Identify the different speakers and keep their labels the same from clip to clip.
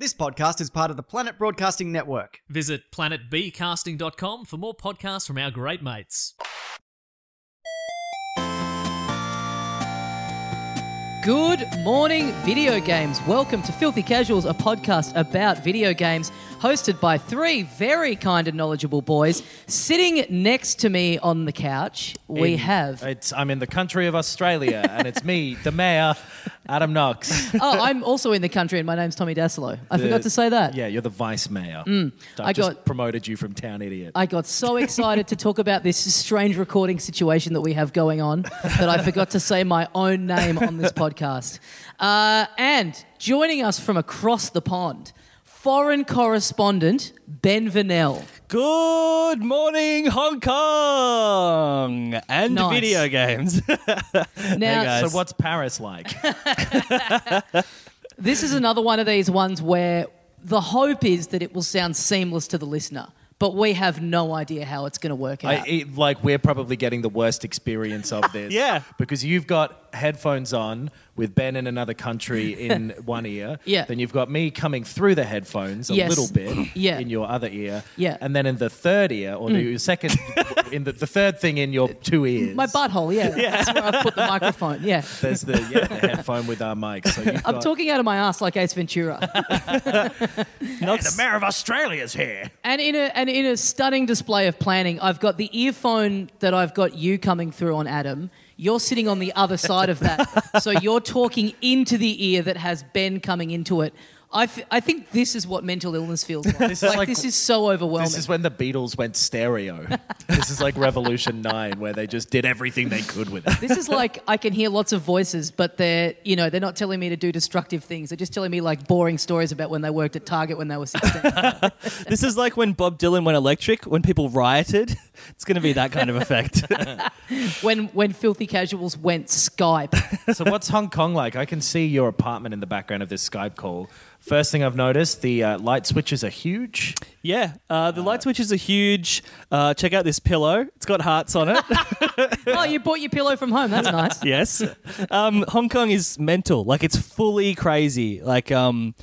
Speaker 1: This podcast is part of the Planet Broadcasting Network.
Speaker 2: Visit planetbcasting.com for more podcasts from our great mates.
Speaker 3: Good morning, video games. Welcome to Filthy Casuals, a podcast about video games, hosted by three very kind and knowledgeable boys. Sitting next to me on the couch, we
Speaker 4: In-
Speaker 3: have.
Speaker 4: It's, I'm in the country of Australia, and it's me, the mayor, Adam Knox.
Speaker 3: Oh, I'm also in the country, and my name's Tommy Dassalo. I forgot to say that.
Speaker 4: Yeah, you're the vice mayor. I
Speaker 3: Mm. I
Speaker 4: just
Speaker 3: got-
Speaker 4: promoted you from town idiot.
Speaker 3: I got so excited to talk about this strange recording situation that we have going on that I forgot to say my own name on this podcast. Uh, and joining us from across the pond, foreign correspondent Ben Vernel.
Speaker 5: Good morning, Hong Kong and
Speaker 3: Nice.
Speaker 5: video games.
Speaker 3: Now,
Speaker 5: guys.
Speaker 4: so what's Paris like?
Speaker 3: this is another one of these ones where the hope is that it will sound seamless to the listener, but we have no idea how it's going to work out.
Speaker 4: I, it, like we're probably getting the worst experience of this.
Speaker 5: Yeah.
Speaker 4: because you've got headphones on with Ben in another country in one ear.
Speaker 3: Yeah.
Speaker 4: Then you've got me coming through the headphones a
Speaker 3: Yes.
Speaker 4: little bit.
Speaker 3: Yeah.
Speaker 4: In your other ear.
Speaker 3: Yeah. Mm.
Speaker 4: And then in the third ear, or the second, in the, the third thing in your two ears.
Speaker 3: my butthole, yeah. That's where I put the microphone, yeah.
Speaker 4: There's the, yeah, the headphone with our mic. So you've
Speaker 3: I'm
Speaker 4: got,
Speaker 3: talking out of my ass like Ace Ventura.
Speaker 4: Not the mayor of Australia's here.
Speaker 3: And in a and in a stunning display of planning, I've got the earphone that I've got you coming through on Adam. You're sitting on the other side of that, so you're talking into the ear that has Ben coming into it. I, f- I think this is what mental illness feels like.
Speaker 4: This is
Speaker 3: like,
Speaker 4: like-
Speaker 3: this is so overwhelming.
Speaker 4: This is when the Beatles went stereo. this is like Revolution 9, where they just did everything they could with it.
Speaker 3: This is like I can hear lots of voices, but they're you know they're not telling me to do destructive things. They're just telling me like boring stories about when they worked at Target when they were 16.
Speaker 5: this is like when Bob Dylan went electric, when people rioted. It's going to be that kind of effect.
Speaker 3: when when filthy casuals went Skype.
Speaker 4: So, what's Hong Kong like? I can see your apartment in the background of this Skype call. First thing I've noticed, the uh, light switches are huge.
Speaker 5: yeah, uh, the light switches are huge. Uh, check out this pillow. It's got hearts on it.
Speaker 3: Oh, you bought your pillow from home. That's nice.
Speaker 5: yes. Um, Hong Kong is mental. Like it's fully crazy. Like um,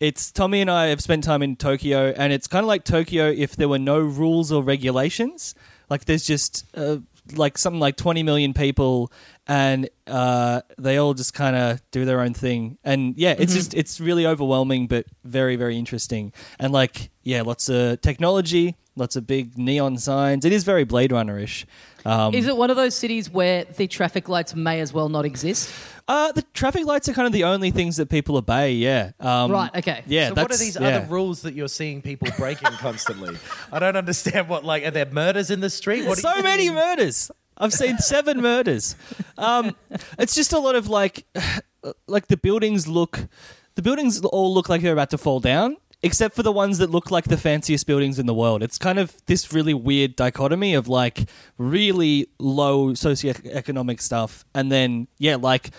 Speaker 5: it's Tommy and I have spent time in Tokyo, and it's kind of like Tokyo if there were no rules or regulations. Like there's just uh, like something like 20 million people, and uh, they all just kind of do their own thing. And yeah, it's just it's really overwhelming, but very very interesting. And like yeah, lots of technology. Lots of big neon signs. It is very Blade Runner ish. Um,
Speaker 3: Is it one of those cities where the traffic lights may as well not exist?
Speaker 5: Uh, the traffic lights are kind of the only things that people obey. Yeah. Um,
Speaker 3: Right, okay.
Speaker 5: Yeah.
Speaker 4: so, what are these
Speaker 5: yeah.
Speaker 4: other rules that you're seeing people breaking constantly? I don't understand what, like, are there murders in the street? What
Speaker 5: So many
Speaker 4: seeing?
Speaker 5: murders. I've seen seven murders. Um, it's just a lot of like, like the buildings look, the buildings all look like they're about to fall down, except for the ones that look like the fanciest buildings in the world. It's kind of this really weird dichotomy of like really low socioeconomic stuff, and then yeah, like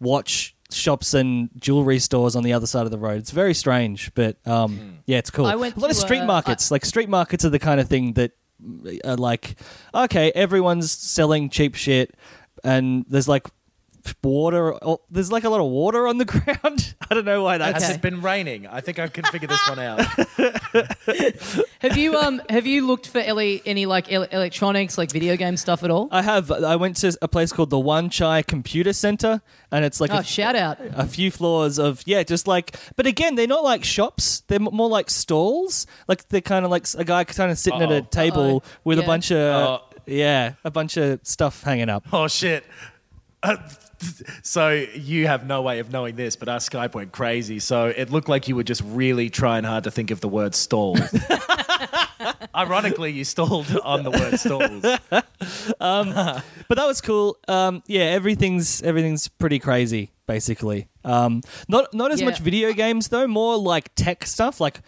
Speaker 5: watch shops and jewelry stores on the other side of the road. It's very strange, but um, yeah, it's cool.
Speaker 3: I went
Speaker 5: a lot of street
Speaker 3: uh,
Speaker 5: markets. like street markets are the kind of thing that are like, okay, everyone's selling cheap shit, and there's like water. Oh, there's like a lot of water on the ground. I don't know why that's.
Speaker 4: Has
Speaker 3: Okay.
Speaker 4: it been raining? I think I can figure this one out.
Speaker 3: Have you um have you looked for ele- any like ele- electronics, like video game stuff at all?
Speaker 5: I have. I went to a place called the Wan Chai Computer Center, and it's like
Speaker 3: Oh,
Speaker 5: a,
Speaker 3: shout out!
Speaker 5: a few floors of yeah, just like. But again, they're not like shops. They're more like stalls. Like they're kind of like a guy kind of sitting at a
Speaker 4: Uh-oh.
Speaker 5: table with
Speaker 3: Yeah.
Speaker 5: a bunch of.
Speaker 4: Uh,
Speaker 5: Yeah, a bunch of stuff hanging up.
Speaker 4: Oh shit. Uh, so you have no way of knowing this, but our Skype went crazy. So it looked like you were just really trying hard to think of the word stalled. Ironically, you stalled on the word stalls.
Speaker 5: But that was cool. Um, yeah, everything's everything's pretty crazy, basically. Um, not not as
Speaker 3: Yeah.
Speaker 5: much video games though, more like tech stuff, like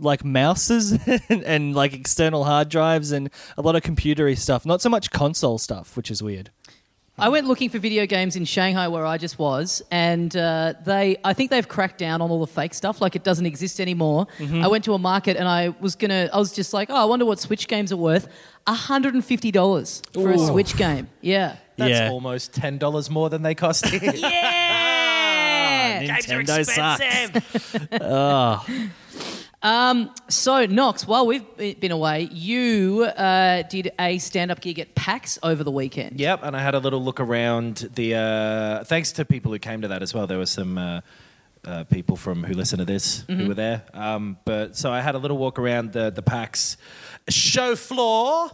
Speaker 5: like mouses and, and like external hard drives and a lot of computery stuff. Not so much console stuff, which is weird.
Speaker 3: I went looking for video games in Shanghai where I just was, and uh, they I think they've cracked down on all the fake stuff. Like it doesn't exist anymore.
Speaker 5: Mm-hmm.
Speaker 3: I went to a market and I was gonna I was just like, oh, I wonder what Switch games are worth. hundred and fifty dollars for a Switch game. Yeah.
Speaker 4: That's
Speaker 5: Yeah.
Speaker 4: almost ten dollars more than they cost here.
Speaker 3: Yeah.
Speaker 5: Nintendo sucks.
Speaker 3: So Knox, while we've been away, you uh, did a stand-up gig at PAX over the weekend.
Speaker 4: Yep, and I had a little look around the. Uh, thanks to people who came to that as well. There were some uh, uh, people from who listen to this who were there. Um, but so I had a little walk around the the PAX show floor,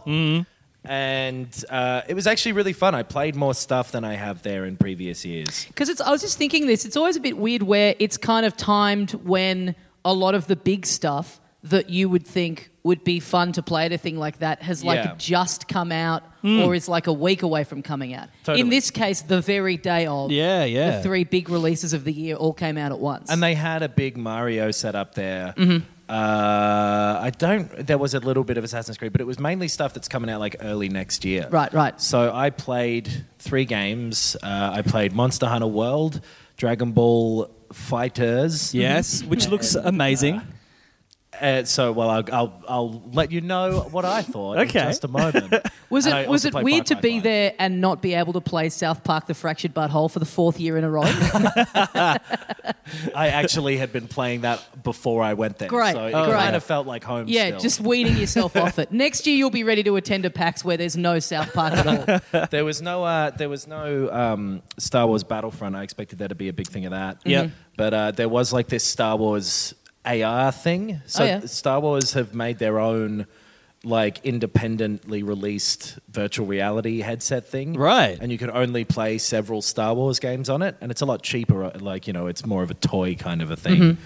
Speaker 4: and uh, it was actually really fun. I played more stuff than I have there in previous years.
Speaker 3: Because it's, I was just thinking this. It's always a bit weird where it's kind of timed when a lot of the big stuff that you would think would be fun to play at a thing like that has like
Speaker 4: Yeah.
Speaker 3: just come out or is like a week away from coming out.
Speaker 4: Totally.
Speaker 3: In this case, the very day of
Speaker 5: Yeah, yeah.
Speaker 3: the three big releases of the year all came out at once.
Speaker 4: And they had a big Mario set up there. Uh, I don't. There was a little bit of Assassin's Creed, but it was mainly stuff that's coming out like early next year.
Speaker 3: Right, right.
Speaker 4: So I played three games. Uh, I played Monster Hunter World, Dragon Ball Fighters.
Speaker 5: Yes, which looks amazing.
Speaker 4: Uh, so well, I'll, I'll I'll let you know what I thought
Speaker 5: Okay.
Speaker 4: in just a moment.
Speaker 3: was it was it weird to be there and not be able to play South Park: The Fractured Butthole for the fourth year in a row?
Speaker 4: I actually had been playing that before I went there.
Speaker 3: Great,
Speaker 4: So it
Speaker 3: great.
Speaker 4: kind of felt like home.
Speaker 3: yeah,
Speaker 4: still.
Speaker 3: just weaning yourself off it. Next year, you'll be ready to attend a PAX where there's no South Park at all.
Speaker 4: There was no, uh, there was no um, Star Wars Battlefront. I expected there to be a big thing of that.
Speaker 5: Yep.
Speaker 4: But uh, there was like this Star Wars AR thing. So
Speaker 3: Oh, yeah.
Speaker 4: Star Wars have made their own like independently released virtual reality headset thing.
Speaker 5: Right.
Speaker 4: And you can only play several Star Wars games on it, and it's a lot cheaper. uh, Like you know, it's more of a toy kind of a thing.
Speaker 3: Mm-hmm.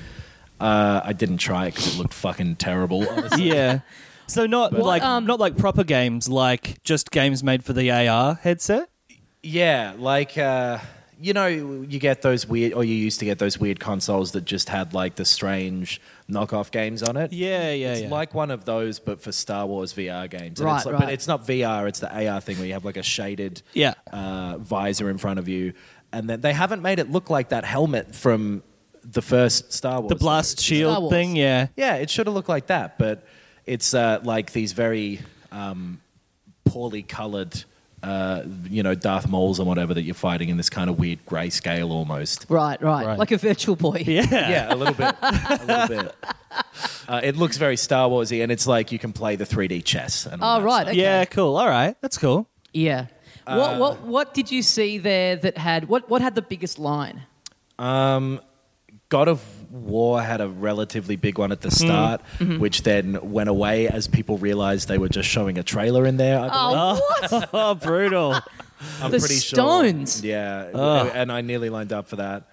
Speaker 4: Uh, I didn't try it because it looked fucking terrible. Honestly.
Speaker 5: Yeah. So not like
Speaker 3: um,
Speaker 5: not like proper games, like just games made for the AR headset.
Speaker 4: Yeah, like uh, you know, you get those weird, or you used to get those weird consoles that just had like the strange knockoff games on it.
Speaker 5: Yeah, yeah,
Speaker 4: it's
Speaker 5: yeah.
Speaker 4: like one of those, but for Star Wars VR games. And
Speaker 3: Right,
Speaker 4: it's like,
Speaker 3: right.
Speaker 4: But it's not VR; it's the AR thing where you have like a shaded
Speaker 5: Yeah.
Speaker 4: uh, visor in front of you, and then they haven't made it look like that helmet from the first Star Wars.
Speaker 5: the blast
Speaker 4: series.
Speaker 5: shield thing, yeah.
Speaker 4: Yeah, it should have looked like that, but it's uh, like these very um, poorly colored, uh, you know, Darth Mauls and whatever that you're fighting in this kind of weird grayscale almost.
Speaker 3: Right, right,
Speaker 5: Right.
Speaker 3: like a virtual boy.
Speaker 5: Yeah.
Speaker 4: Yeah, a little bit. a little bit. Uh, it looks very Star Warsy, and it's like you can play the 3D chess. And all
Speaker 3: Oh,
Speaker 4: that
Speaker 3: right. Okay.
Speaker 5: Yeah, cool. All right. That's cool.
Speaker 3: Yeah. what what what did you see there that had what what had the biggest line?
Speaker 4: Um God of War had a relatively big one at the start, which then went away as people realized they were just showing a trailer in there. I.
Speaker 3: Oh, what?
Speaker 5: Oh, brutal.
Speaker 4: I'm
Speaker 3: The
Speaker 4: pretty
Speaker 3: Stones.
Speaker 4: sure. Yeah, and I nearly lined up for that.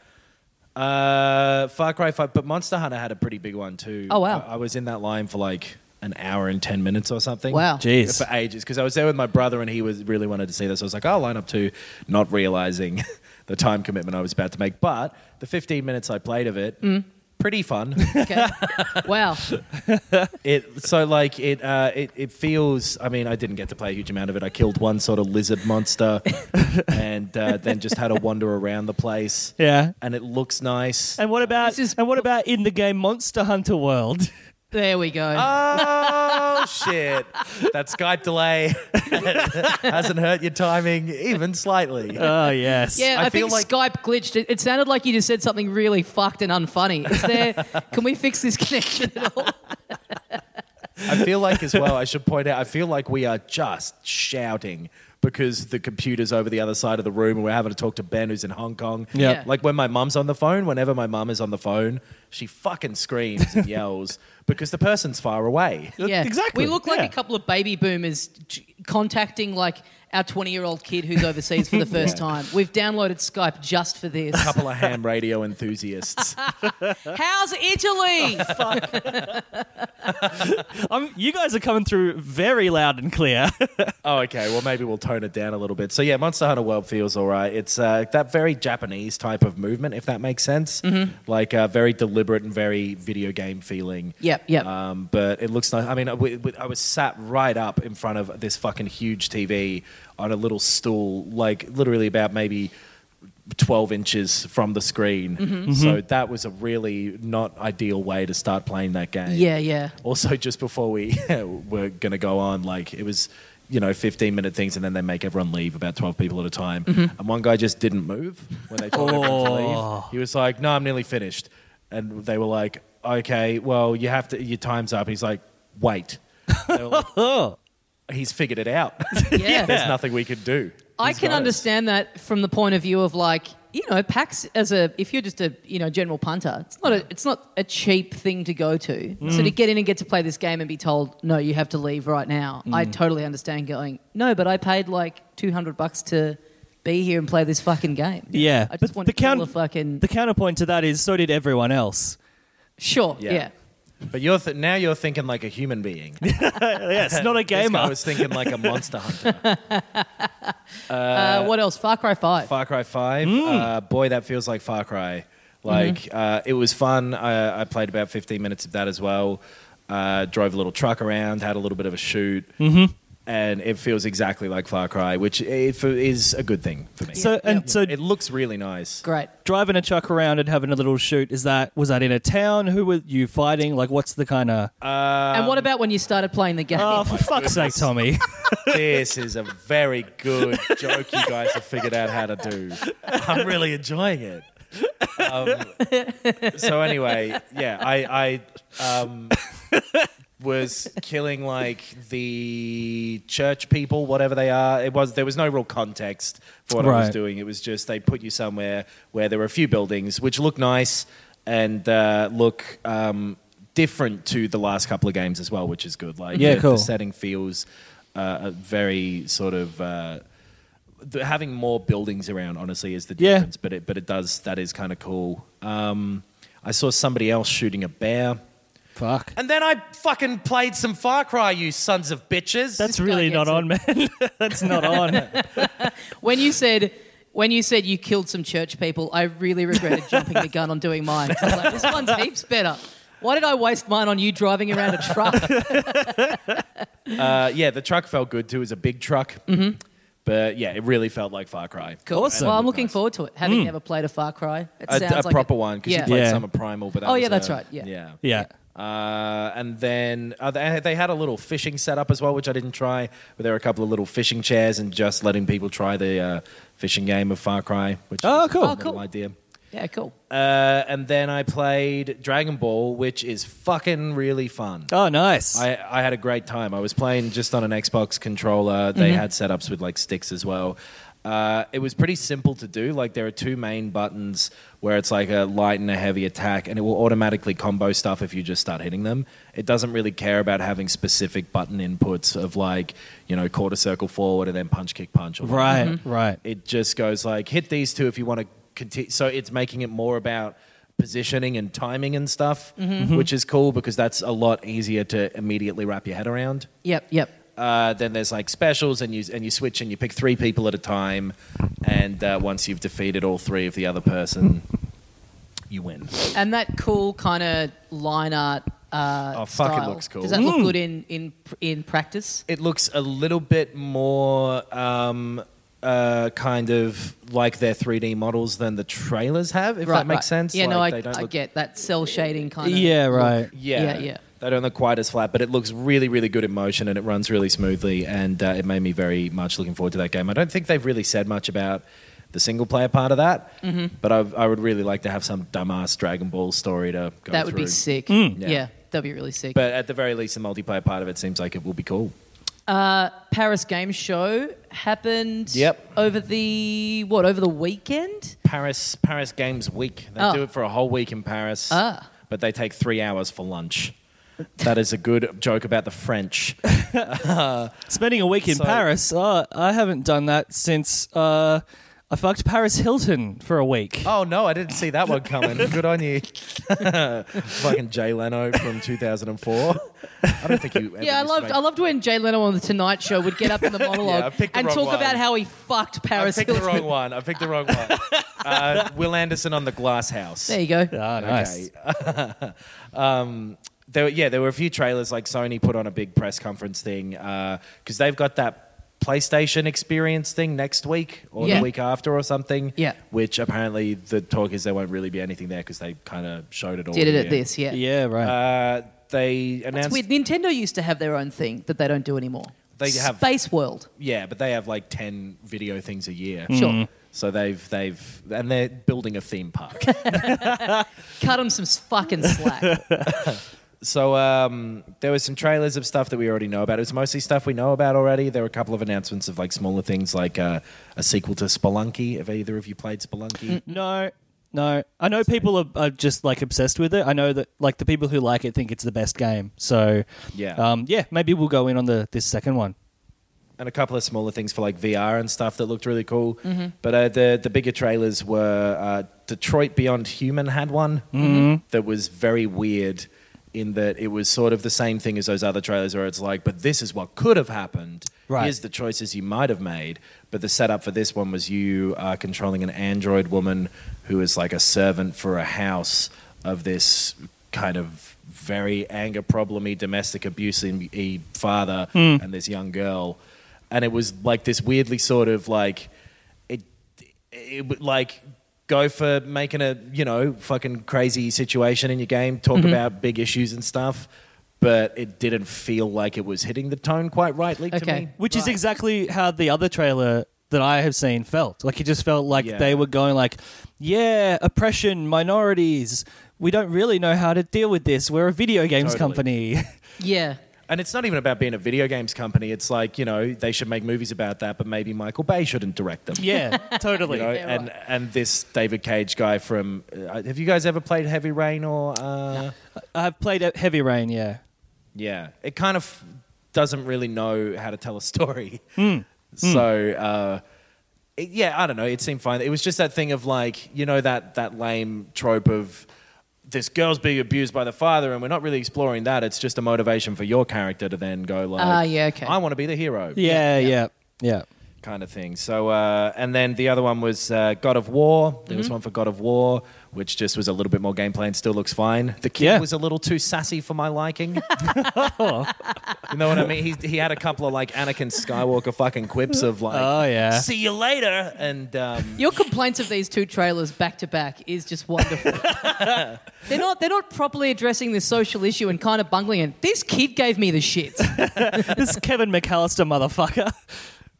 Speaker 4: Uh, Far Cry Five, but Monster Hunter had a pretty big one too.
Speaker 3: Oh, wow.
Speaker 4: I, I was in that line for like an hour and ten minutes or something.
Speaker 3: Wow.
Speaker 5: Jeez.
Speaker 4: for ages because I was there with my brother and he was really wanted to see this. I was like, I'll line up too, not realizing the time commitment I was about to make. But the 15 minutes I played of it,
Speaker 3: Mm.
Speaker 4: pretty fun.
Speaker 3: Okay. wow.
Speaker 4: it so like it, uh, it it feels. I mean, I didn't get to play a huge amount of it. I killed one sort of lizard monster, and uh, then just had to wander around the place.
Speaker 5: Yeah.
Speaker 4: and it looks nice.
Speaker 5: And what about
Speaker 3: This is-
Speaker 5: and what about in the game Monster Hunter World?
Speaker 3: There we go.
Speaker 4: Oh shit! That Skype delay hasn't hurt your timing even slightly.
Speaker 5: Oh yes.
Speaker 3: yeah,
Speaker 4: I
Speaker 3: I,
Speaker 4: feel
Speaker 3: think
Speaker 4: like-
Speaker 3: Skype glitched. It, it sounded like you just said something really fucked and unfunny. Is there? can we fix this connection at all?
Speaker 4: I feel like as well, I should point out, I feel like we are just shouting because the computer's over the other side of the room and we're having to talk to Ben who's in Hong Kong.
Speaker 5: Yeah.
Speaker 3: Yeah.
Speaker 4: Like when my mum's on the phone, whenever my mum is on the phone, she fucking screams and yells because the person's far away.
Speaker 3: Yeah,
Speaker 5: Exactly,
Speaker 3: We look like
Speaker 5: yeah.
Speaker 3: a couple of baby boomers contacting like our 20 year old kid who's overseas for the first time. We've downloaded Skype just for this.
Speaker 4: A couple of ham radio enthusiasts.
Speaker 3: How's Italy?
Speaker 5: Um, you guys are coming through very loud and clear.
Speaker 4: Oh, okay. Well, maybe we'll tone it down a little bit. So yeah, Monster Hunter World feels all right. It's uh, that very Japanese type of movement, if that makes sense. Like uh, very deliberate and very video game feeling.
Speaker 3: Yep, yep.
Speaker 4: Um, but it looks nice. I mean, I was sat right up in front of this fucking huge TV on a little stool, like literally about maybe. 12 inches from the screen.
Speaker 3: Mm-hmm.
Speaker 4: So that was a really not ideal way to start playing that game
Speaker 3: yeah, yeah.
Speaker 4: also just before we were going to go on like it was you know 15 minute things and then they make everyone leave about 12 people at a time
Speaker 3: Mm-hmm.
Speaker 4: and one guy just didn't move when they told everyone to
Speaker 5: Oh.
Speaker 4: leave he was like no i'm nearly finished and they were like okay well you have to your time's up he's like wait like,
Speaker 5: oh.
Speaker 4: he's figured it out
Speaker 3: Yeah.
Speaker 4: there's nothing we could do
Speaker 3: I
Speaker 4: He's
Speaker 3: can
Speaker 4: got us.
Speaker 3: understand that from the point of view of like, you know, PAX as a if you're just a you know general punter, it's not a it's not a cheap thing to go to. Mm. So to get in and get to play this game and be told no, you have to leave right now, I mm. totally understand going no, but I paid like two hundred bucks to be here and play this fucking game.
Speaker 5: Yeah,
Speaker 3: I just
Speaker 5: but
Speaker 3: want
Speaker 5: the
Speaker 3: to kill
Speaker 5: count-
Speaker 3: a fucking
Speaker 5: The counterpoint to that is so did everyone else.
Speaker 3: sure,
Speaker 4: Yeah.
Speaker 3: Yeah.
Speaker 4: but you're th- now you're thinking like a human being
Speaker 5: yes, not a gamer.
Speaker 4: I was thinking like a monster hunter
Speaker 3: Uh, what else? Far Cry Five.
Speaker 4: Far Cry 5.
Speaker 5: Hmm.
Speaker 4: Uh, boy, that feels like Far Cry. Like,
Speaker 5: Mm-hmm.
Speaker 4: uh, it was fun. I, I played about 15 minutes of that as well. Uh, drove a little truck around, had a little bit of a shoot.
Speaker 5: Mm-hmm.
Speaker 4: And it feels exactly like Far Cry, which i- is a good thing for me.
Speaker 5: So and so
Speaker 4: it looks really nice.
Speaker 3: Great.
Speaker 5: driving a truck around and having a little shoot is that was that in a town? Who were you fighting? Like what's the kind of
Speaker 3: and what about when you started playing the game?
Speaker 5: Oh for fuck's sake, Tommy.
Speaker 4: this is a very good joke you guys have figured out how to do. I'm really enjoying it. Um, so anyway, yeah, I, I um, was killing like the church people, whatever they are. It was there was no real context for what I was doing. It was just they put you somewhere where there were a few buildings which look nice and uh, look. Um, Different to the last couple of games as well, which is good. Like
Speaker 5: Yeah,
Speaker 4: the-
Speaker 5: cool.
Speaker 4: the setting feels uh, very sort of uh, the, having more buildings around. Honestly, is the
Speaker 5: Yeah.
Speaker 4: difference. But it but it does that is kind of cool. Um, I saw somebody else shooting a bear,
Speaker 5: Fuck.
Speaker 4: and then I fucking played some Far Cry. You sons of bitches!
Speaker 5: That's
Speaker 3: guy
Speaker 5: really not
Speaker 3: gets
Speaker 5: on, man. That's not on.
Speaker 3: When you said when you said you killed some church people, I really regretted jumping the gun on doing mine. I was like, this one's heaps better. Why did I waste mine on you driving around a truck?
Speaker 4: uh, yeah, the truck felt good too. It was a big truck, mm-hmm. but yeah, it really felt like Far Cry.
Speaker 3: Cool.
Speaker 5: Awesome.
Speaker 3: Well, I'm looking forward to it. Having never played a Far Cry, it
Speaker 4: A,
Speaker 3: sounds
Speaker 4: a
Speaker 3: like
Speaker 4: proper
Speaker 3: it-
Speaker 4: one because
Speaker 3: Yeah.
Speaker 4: you played
Speaker 5: Yeah.
Speaker 4: Summer Primal. But that
Speaker 3: Oh,
Speaker 4: was
Speaker 3: yeah, that's
Speaker 4: a-
Speaker 3: right, yeah.
Speaker 4: yeah.
Speaker 5: Yeah.
Speaker 4: Uh, and then uh, they, they had a little fishing setup as well, which I didn't try. But there were a couple of little fishing chairs and just letting people try the uh, fishing game of Far Cry, which
Speaker 5: Oh,
Speaker 4: was a
Speaker 5: cool.
Speaker 4: fun
Speaker 3: Oh, cool.
Speaker 4: idea.
Speaker 3: Yeah, cool.
Speaker 4: Uh, and then I played Dragon Ball, which is fucking really fun.
Speaker 5: Oh, nice.
Speaker 4: I, I had a great time. I was playing just on an Xbox controller. They had setups with like sticks as well. Uh, it was pretty simple to do. Like there are two main buttons where it's like a light and a heavy attack, and it will automatically combo stuff if you just start hitting them. It doesn't really care about having specific button inputs of like you know quarter circle forward and then punch kick punch. Or
Speaker 5: right, right.
Speaker 4: it just goes like hit these two if you want to continue. So it's making it more about positioning and timing and stuff, which is cool because that's a lot easier to immediately wrap your head around.
Speaker 3: Yep, yep.
Speaker 4: Uh, then there's like specials, and you and you switch and you pick three people at a time, and uh, once you've defeated all three of the other person, you win.
Speaker 3: And that cool kind of line art. Uh,
Speaker 4: Oh, fuck, it looks cool.
Speaker 3: Does that look good in in in practice?
Speaker 4: It looks a little bit more um, uh, kind of like their 3D models than the trailers have, if that makes sense.
Speaker 3: Yeah, no, I,
Speaker 4: they don't
Speaker 3: I
Speaker 4: look-
Speaker 3: get that cell shading kind of.
Speaker 5: Yeah, right.
Speaker 4: Yeah,
Speaker 3: Yeah, yeah.
Speaker 4: They don't look quite as flat, but it looks really, really good in motion and it runs really smoothly. And uh, it made me very much looking forward to that game. I don't think they've really said much about the single player part of that,
Speaker 3: Mm-hmm.
Speaker 4: but I, I would really like to have some dumbass Dragon Ball story to go through.
Speaker 3: That would be
Speaker 4: through.
Speaker 3: sick.
Speaker 4: Yeah.
Speaker 3: Yeah. that'd be really sick.
Speaker 4: But at the very least, the multiplayer part of it seems like it will be cool.
Speaker 3: Paris Games Show happened.
Speaker 4: Yep.
Speaker 3: Over the what? Over the weekend.
Speaker 4: Paris Paris Games Week. They
Speaker 3: Oh.
Speaker 4: do it for a whole week in Paris.
Speaker 3: Ah.
Speaker 4: But they take three hours for lunch. That is a good joke about the French.
Speaker 5: Spending a week in
Speaker 4: So-
Speaker 5: Paris. Oh, I haven't done that since uh, I fucked Paris Hilton for a week.
Speaker 4: Oh no, I didn't see that one coming. Good on you. Fucking Jay Leno from 2004. I don't think you. Ever
Speaker 3: Yeah, I loved.
Speaker 4: make-
Speaker 3: I loved when Jay Leno on the Tonight Show would get up in the monologue
Speaker 4: I picked the
Speaker 3: and
Speaker 4: wrong
Speaker 3: talk
Speaker 4: one.
Speaker 3: about how he fucked
Speaker 4: I
Speaker 3: Paris
Speaker 4: picked the
Speaker 3: Hilton.
Speaker 4: wrong one. I picked the wrong one. Uh, Will Anderson on the Glass House.
Speaker 3: There you go.
Speaker 5: Ah, nice.
Speaker 4: Okay. um, there, yeah, there were a few trailers like Sony put on a big press conference thing because they've got that PlayStation experience thing next week or
Speaker 3: Yeah.
Speaker 4: the week after or something.
Speaker 3: Yeah.
Speaker 4: Which apparently the talk is there won't really be anything there because they kind of showed it all.
Speaker 3: Did it at this? Yeah.
Speaker 5: Yeah, right.
Speaker 4: Uh, they
Speaker 3: That's
Speaker 4: announced.
Speaker 3: weird. Nintendo used to have their own thing that they don't do anymore.
Speaker 4: They have-
Speaker 3: Space World.
Speaker 4: Yeah, but they have like ten video things a year.
Speaker 3: Sure.
Speaker 4: So they've they've and they're building a theme park.
Speaker 3: Cut them some fucking slack.
Speaker 4: So um, there were some trailers of stuff that we already know about. It was mostly stuff we know about already. There were a couple of announcements of like smaller things, like uh, a sequel to Spelunky. Have either of you played Spelunky?
Speaker 5: no, no. I know people are, are just like obsessed with it. I know that like the people who like it think it's the best game. So
Speaker 4: Yeah.
Speaker 5: um, yeah, maybe we'll go in on the this second one.
Speaker 4: and a couple of smaller things for like VR and stuff that looked really cool. But uh, the the bigger trailers were uh, Detroit Beyond Human had one that was very weird. In that it was sort of the same thing as those other trailers, where it's like, but this is what could have happened.
Speaker 5: Right.
Speaker 4: Here's the choices you might have made. But the setup for this one was you uh, controlling an android woman who is like a servant for a house of this kind of very anger problemy, domestic abuse father and this young girl, and it was like this weirdly sort of like it, it like go for making a you know fucking crazy situation in your game, talk mm-hmm. about big issues and stuff. But it didn't feel like it was hitting the tone quite rightly to me.
Speaker 5: Which is exactly how the other trailer that I have seen felt. Like it just felt like
Speaker 4: Yeah.
Speaker 5: they were going like, yeah, oppression, minorities. We don't really know how to deal with this. We're a video games
Speaker 4: Totally.
Speaker 5: company.
Speaker 3: Yeah.
Speaker 4: And it's not even about being a video games company. It's like, you know, they should make movies about that, but maybe Michael Bay shouldn't direct them.
Speaker 5: yeah, totally.
Speaker 4: You know,
Speaker 3: Yeah,
Speaker 4: and
Speaker 3: right.
Speaker 4: and this David Cage guy from uh, have you guys ever played Heavy Rain or uh,
Speaker 5: I've played Heavy Rain, yeah.
Speaker 4: yeah it kind of doesn't really know how to tell a story so uh, it, yeah I don't know it seemed fine it was just that thing of like you know that that lame trope of this girl's being abused by the father and we're not really exploring that it's just a motivation for your character to then go like
Speaker 3: Ah, yeah, okay.
Speaker 4: I want to be the hero
Speaker 5: Yeah, yeah, yeah.
Speaker 4: Kind of thing. So, uh, and then the other one was uh, God of War. There
Speaker 5: Mm-hmm.
Speaker 4: was one for God of War, which just was a little bit more gameplay and still looks fine. The kid
Speaker 5: Yeah.
Speaker 4: was a little too sassy for my liking. you know what I mean? He, he had a couple of like Anakin Skywalker fucking quips of like,
Speaker 5: Oh, yeah.
Speaker 4: see you later. And um,
Speaker 3: Your complaints of these two trailers back to back is just wonderful. they're not they're not properly addressing this social issue and kind of bungling it. This kid gave me the shit.
Speaker 5: this Kevin McAllister motherfucker.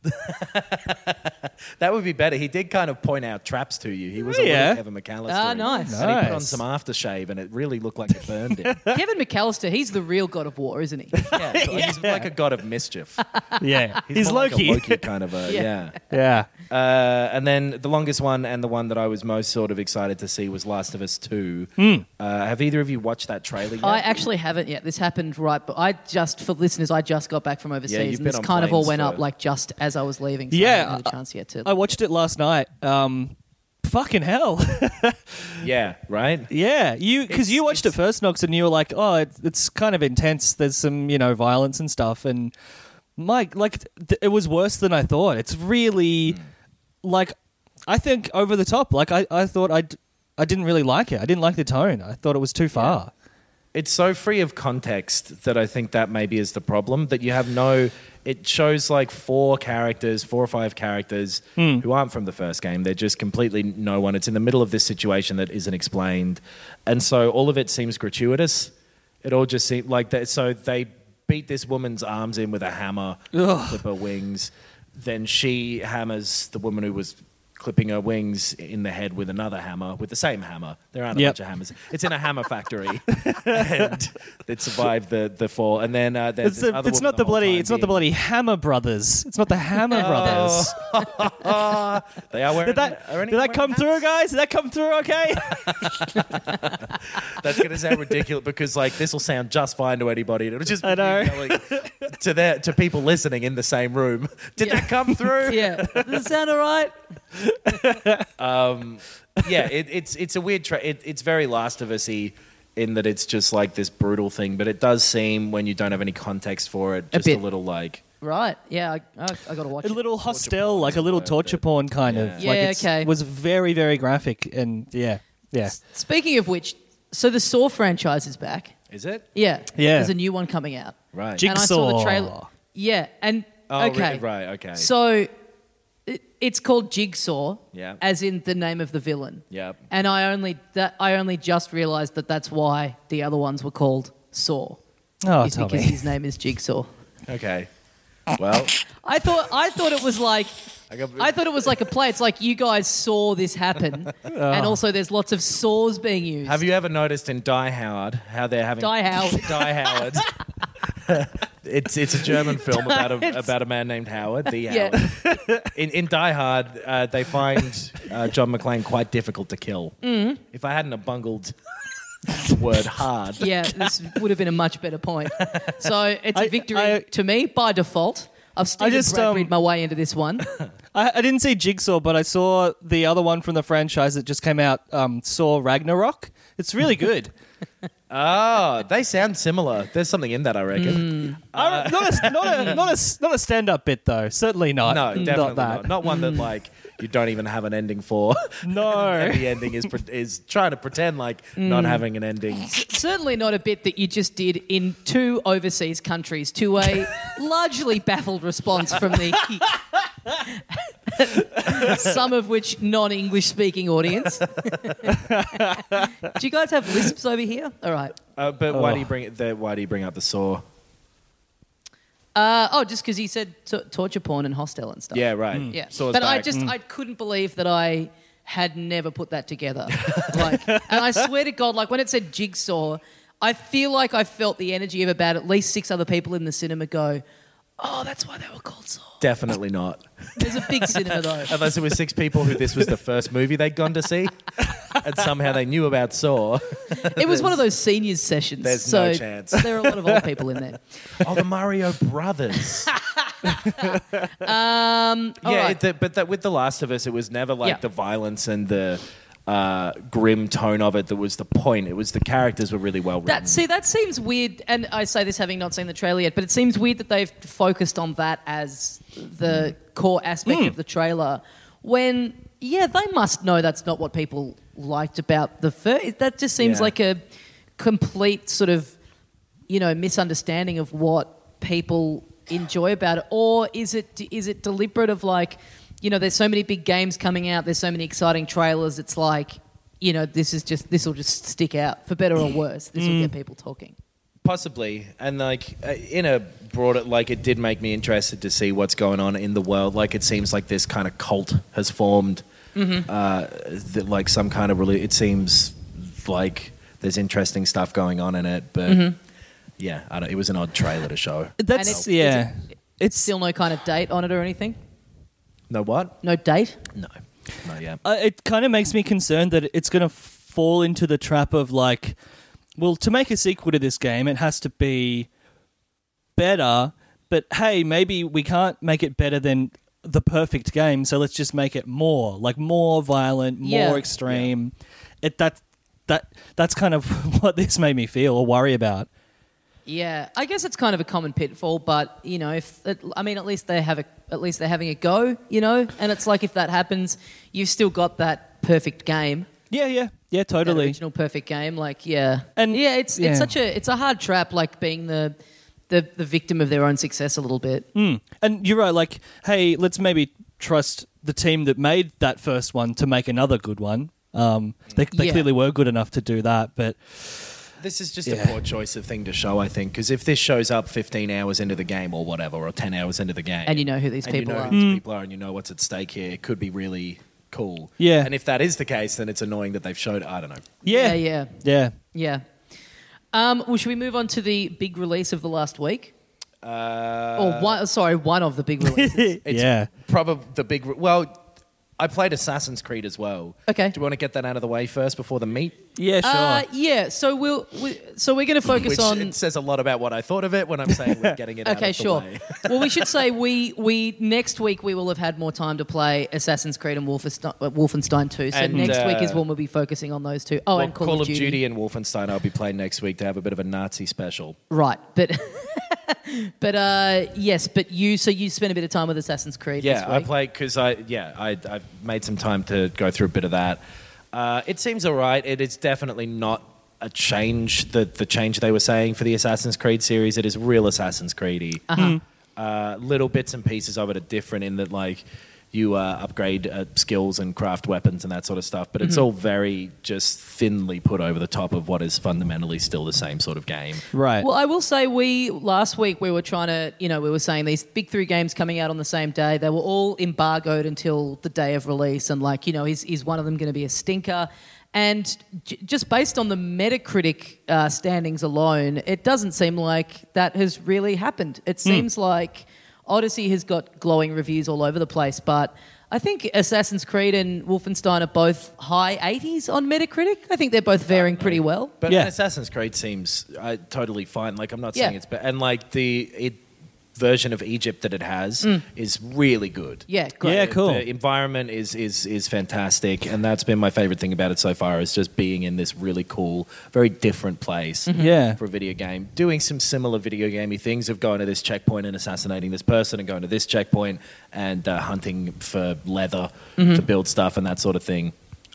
Speaker 4: that would be better. He did kind of point out traps to you. He was a
Speaker 5: Yeah.
Speaker 4: little Kevin McAllister.
Speaker 3: Ah, nice.
Speaker 4: And he put on some aftershave and it really looked like it burned him.
Speaker 3: Kevin McAllister, he's the real God of War, isn't he?
Speaker 4: yeah, he's like a god of mischief.
Speaker 5: Yeah,
Speaker 4: He's,
Speaker 5: he's,
Speaker 4: more like a
Speaker 5: Loki.
Speaker 4: Loki kind of a
Speaker 3: Yeah.
Speaker 4: yeah.
Speaker 5: yeah.
Speaker 4: Uh, and then the longest one and the one that I was most sort of excited to see was Last of Us Two.
Speaker 5: Hmm.
Speaker 4: Uh, have either of you watched that trailer yet?
Speaker 3: I actually haven't yet. This happened right, but I just for listeners, I just got back from overseas,
Speaker 4: you've
Speaker 3: and
Speaker 4: been
Speaker 3: this
Speaker 4: on
Speaker 3: kind of all
Speaker 4: planes
Speaker 3: went up like just as I was leaving. So I
Speaker 5: Yeah,
Speaker 3: haven't had a chance yet to.
Speaker 5: I watched it last night. Um, fucking hell.
Speaker 4: yeah, right.
Speaker 5: yeah, you because you watched it first, Knox, and you were like, "Oh, it, it's kind of intense. There's some, you know, violence and stuff." And Mike, like, th- it was worse than I thought. It's really like, I think over the top. Like, I, I thought I, I didn't really like it. I didn't like the tone. I thought it was too far.
Speaker 4: It's so free of context that I think that maybe is the problem. That you have no. It shows like four characters, four or five characters
Speaker 5: Hmm.
Speaker 4: who aren't from the first game. They're just completely no one. It's in the middle of this situation that isn't explained, and so all of it seems gratuitous. It all just seems like that. So they beat this woman's arms in with a hammer,
Speaker 5: Ugh.
Speaker 4: clip her wings. Then she hammers the woman who was clipping her wings in the head with another hammer, with the same hammer. There aren't a
Speaker 5: Yep.
Speaker 4: bunch of hammers. It's in a hammer factory, and it survived the, the fall. And then uh, there's
Speaker 5: It's, the, it's not the
Speaker 4: whole
Speaker 5: bloody. It's not the bloody Hammer Brothers. It's not the Hammer Brothers.
Speaker 4: They are wearing.
Speaker 5: Did that
Speaker 4: are
Speaker 5: did that come
Speaker 4: hats?
Speaker 5: through, guys? Did that come through? Okay.
Speaker 4: That's going to sound ridiculous because like this will sound just fine to anybody. It'll just be
Speaker 5: I know.
Speaker 4: to their to people listening in the same room. Did
Speaker 3: Yeah.
Speaker 4: that come through?
Speaker 3: Yeah. Does it sound all right?
Speaker 4: Um, yeah, it, it's it's a weird. Tra- it, it's very Last of Us-y in that it's just like this brutal thing, but it does seem when you don't have any context for it,
Speaker 3: A
Speaker 4: just a,
Speaker 3: bit.
Speaker 4: little like
Speaker 3: Right. Yeah, I, I, I got to watch it.
Speaker 5: a
Speaker 3: it.
Speaker 5: little
Speaker 4: porn
Speaker 5: hostel, like a
Speaker 4: a
Speaker 5: little torture
Speaker 4: that-
Speaker 5: porn kind
Speaker 4: Yeah.
Speaker 5: of.
Speaker 3: Yeah,
Speaker 5: like it's,
Speaker 3: okay.
Speaker 5: Was very very graphic and yeah yeah.
Speaker 3: Speaking of which, so the Saw franchise is back.
Speaker 4: is it
Speaker 3: Yeah.
Speaker 5: Yeah.
Speaker 3: There's a new one coming out.
Speaker 4: right?
Speaker 5: Jig-
Speaker 3: And I saw the trailer. Yeah. And
Speaker 4: oh,
Speaker 3: okay.
Speaker 4: right, right, okay.
Speaker 3: So it, it's called Jigsaw,
Speaker 4: Yeah.
Speaker 3: as in the name of the villain.
Speaker 4: Yep.
Speaker 3: And I only that I only just realized that that's why the other ones were called Saw.
Speaker 5: Oh,
Speaker 3: is because his name is Jigsaw.
Speaker 4: okay. Well,
Speaker 3: I thought I thought it was like
Speaker 4: I got.
Speaker 3: I thought it was like a play. It's like you guys saw this happen, and also there's lots of saws being used.
Speaker 4: have you ever noticed in Die Howard how they're having
Speaker 3: Die Howard.
Speaker 4: Die Howard. it's it's a German film about a about a man named Howard. The
Speaker 3: Yeah.
Speaker 4: In in Die Hard, uh, they find uh, John McClane quite difficult to kill. Mm. If I hadn't have bungled the word hard,
Speaker 3: Yeah, this would have been a much better point. So it's a
Speaker 5: I-
Speaker 3: victory
Speaker 5: I-
Speaker 3: to me by default. I've still
Speaker 5: just,
Speaker 3: just
Speaker 5: um,
Speaker 3: my way into this one.
Speaker 5: I, I didn't see Jigsaw, but I saw the other one from the franchise that just came out. Um, saw Ragnarok. It's really good.
Speaker 4: oh, they sound similar. There's something in that, I reckon.
Speaker 5: I don't- a not a not a not a stand up bit though. Certainly not.
Speaker 4: No, definitely
Speaker 5: not
Speaker 4: not.
Speaker 5: that.
Speaker 4: Not one that like you don't even have an ending for.
Speaker 5: No.
Speaker 4: and the ending is pre- is trying to pretend like not having an ending.
Speaker 3: Certainly not a bit that you just did in two overseas countries to a largely baffled response from the some of which non-English speaking audience. do you guys have lisps over here? All right.
Speaker 4: Uh, but why do you bring it? The, why do you bring up the saw?
Speaker 3: Uh, oh, just because he said t- torture porn and hostel and stuff.
Speaker 4: Yeah, right.
Speaker 3: Yeah,
Speaker 4: Saw's
Speaker 3: but I
Speaker 4: back.
Speaker 3: just I couldn't believe that I had never put that together. like, and I swear to God, like when it said jigsaw, I feel like I felt the energy of about at least six other people in the cinema go, "Oh, that's why they were called Saw."
Speaker 4: definitely not.
Speaker 3: There's a big cinema though.
Speaker 4: Unless it was six people who this was the first movie they'd gone to see, and somehow they knew about Saw.
Speaker 3: It was one of those seniors sessions.
Speaker 4: There's
Speaker 3: so
Speaker 4: no chance.
Speaker 3: There are a lot of old people in there.
Speaker 4: Oh, the Mario Brothers.
Speaker 3: Um,
Speaker 4: yeah,
Speaker 3: right.
Speaker 4: it, the, but that, with The Last of Us, it was never like
Speaker 3: Yeah.
Speaker 4: the violence and the uh, grim tone of it that was the point. It was the characters were really well written.
Speaker 3: That see, that seems weird, and I say this having not seen the trailer yet, but it seems weird that they've focused on that as the core aspect
Speaker 4: Hmm.
Speaker 3: of the trailer. When yeah, they must know that's not what people liked about the first. That just seems
Speaker 4: Yeah.
Speaker 3: like a complete sort of you know misunderstanding of what people enjoy about it, or is it is it deliberate of like you know there's so many big games coming out, there's so many exciting trailers. It's like you know this is just this will just stick out for better or worse. This will get people talking.
Speaker 4: Possibly, and like uh, in a broader, like it did make me interested to see what's going on in the world. Like it seems like this kind of cult has formed,
Speaker 3: Mm-hmm.
Speaker 4: uh, that like some kind of really. It seems like there's interesting stuff going on in it, but
Speaker 3: Mm-hmm.
Speaker 4: yeah, I don't, it was an odd trailer to show.
Speaker 5: That's
Speaker 3: it's-
Speaker 5: yeah. It's
Speaker 3: Still no kind of date on it or anything.
Speaker 4: No what?
Speaker 3: No date.
Speaker 4: No, no, yeah.
Speaker 5: uh, it kind of makes me concerned that it's going to fall into the trap of like, well, to make a sequel to this game, it has to be better. But hey, maybe we can't make it better than the perfect game, so let's just make it more like more violent, more
Speaker 3: Yeah.
Speaker 5: extreme. It that that that's kind of what this made me feel or worry about.
Speaker 3: Yeah, I guess it's kind of a common pitfall, but you know, if it, I mean, at least they have a, at least they're having a go, you know, and it's like if that happens, you've still got that perfect game,
Speaker 5: Yeah, yeah, yeah,
Speaker 3: that
Speaker 5: totally.
Speaker 3: original perfect game. Like, yeah,
Speaker 5: And-
Speaker 3: yeah, it's
Speaker 5: yeah.
Speaker 3: it's such a it's a hard trap, like being the the the victim of their own success a little bit.
Speaker 5: Mm. And you're right. Like, hey, let's maybe trust the team that made that first one to make another good one. Um, they they
Speaker 3: Yeah.
Speaker 5: clearly were good enough to do that, but
Speaker 4: This is just
Speaker 5: Yeah.
Speaker 4: a poor choice of thing to show, I think, because if this shows up 15 hours into the game or whatever, or 10 hours into the game,
Speaker 3: And you know who these
Speaker 4: and
Speaker 3: people
Speaker 4: you know
Speaker 3: are.
Speaker 4: who these people are, and you know what's at stake here, it could be really cool.
Speaker 5: Yeah.
Speaker 4: And if that is the case, then it's annoying that they've showed. I don't know.
Speaker 5: Yeah,
Speaker 3: yeah,
Speaker 5: yeah.
Speaker 3: yeah. Um, well, should we move on to the big release of the last week?
Speaker 4: Uh,
Speaker 3: or one, sorry, one of the big releases.
Speaker 4: It's
Speaker 5: yeah.
Speaker 4: probably the big. Well, I played Assassin's Creed as well.
Speaker 3: Okay.
Speaker 4: Do you want to get that out of the way first before the meat?
Speaker 5: Yeah, sure.
Speaker 3: uh, yeah. So we'll we, so we're going to focus
Speaker 4: Which
Speaker 3: on.
Speaker 4: it says a lot about what I thought of it when I'm saying we're getting it out
Speaker 3: Okay,
Speaker 4: of the
Speaker 3: sure.
Speaker 4: way.
Speaker 3: well, we should say we we next week we will have had more time to play Assassin's Creed and Wolfenstein, uh, Wolfenstein 2. So
Speaker 4: And,
Speaker 3: next week
Speaker 4: uh,
Speaker 3: is when we'll be focusing on those two. Oh,
Speaker 4: Well,
Speaker 3: and Call,
Speaker 4: of Duty. and Wolfenstein I'll be playing next week to have a bit of a Nazi special.
Speaker 3: Right, but but uh, yes, but you so you spent a bit of time with Assassin's Creed.
Speaker 4: Yeah, I played because I yeah I I've made some time to go through a bit of that. Uh, it seems alright. It is definitely not a change the the change they were saying for the Assassin's Creed series. It is real Assassin's Creedy.
Speaker 3: Uh-huh.
Speaker 4: Uh, little bits and pieces of it are different in that like you uh, upgrade uh, skills and craft weapons and that sort of stuff, but it's all very just thinly put over the top of what is fundamentally still the same sort of game.
Speaker 5: right.
Speaker 3: Well, I will say we last week we were trying to, you know, we were saying these big three games coming out on the same day. They were all embargoed until the day of release, and like, you know, is is one of them going to be a stinker? And j- just based on the Metacritic uh, standings alone, it doesn't seem like that has really happened. It seems like Odyssey has got glowing reviews all over the place, but I think Assassin's Creed and Wolfenstein are both high 80s on Metacritic. I think they're both faring pretty well.
Speaker 4: But
Speaker 5: Yeah.
Speaker 4: Assassin's Creed seems uh, totally fine. Like I'm not
Speaker 3: Yeah.
Speaker 4: saying it's bad, and like the it, version of Egypt that it has is really good.
Speaker 3: Mm. Yeah, great.
Speaker 5: Yeah, cool.
Speaker 4: The environment is is is fantastic, and that's been my favorite thing about it so far. Is just being in this really cool, very different place.
Speaker 3: Mm-hmm.
Speaker 5: Yeah.
Speaker 4: For a video game, doing some similar video gamey things of going to this checkpoint and assassinating this person, and going to this checkpoint and uh, hunting for leather
Speaker 3: Mm-hmm.
Speaker 4: to build stuff and that sort of thing.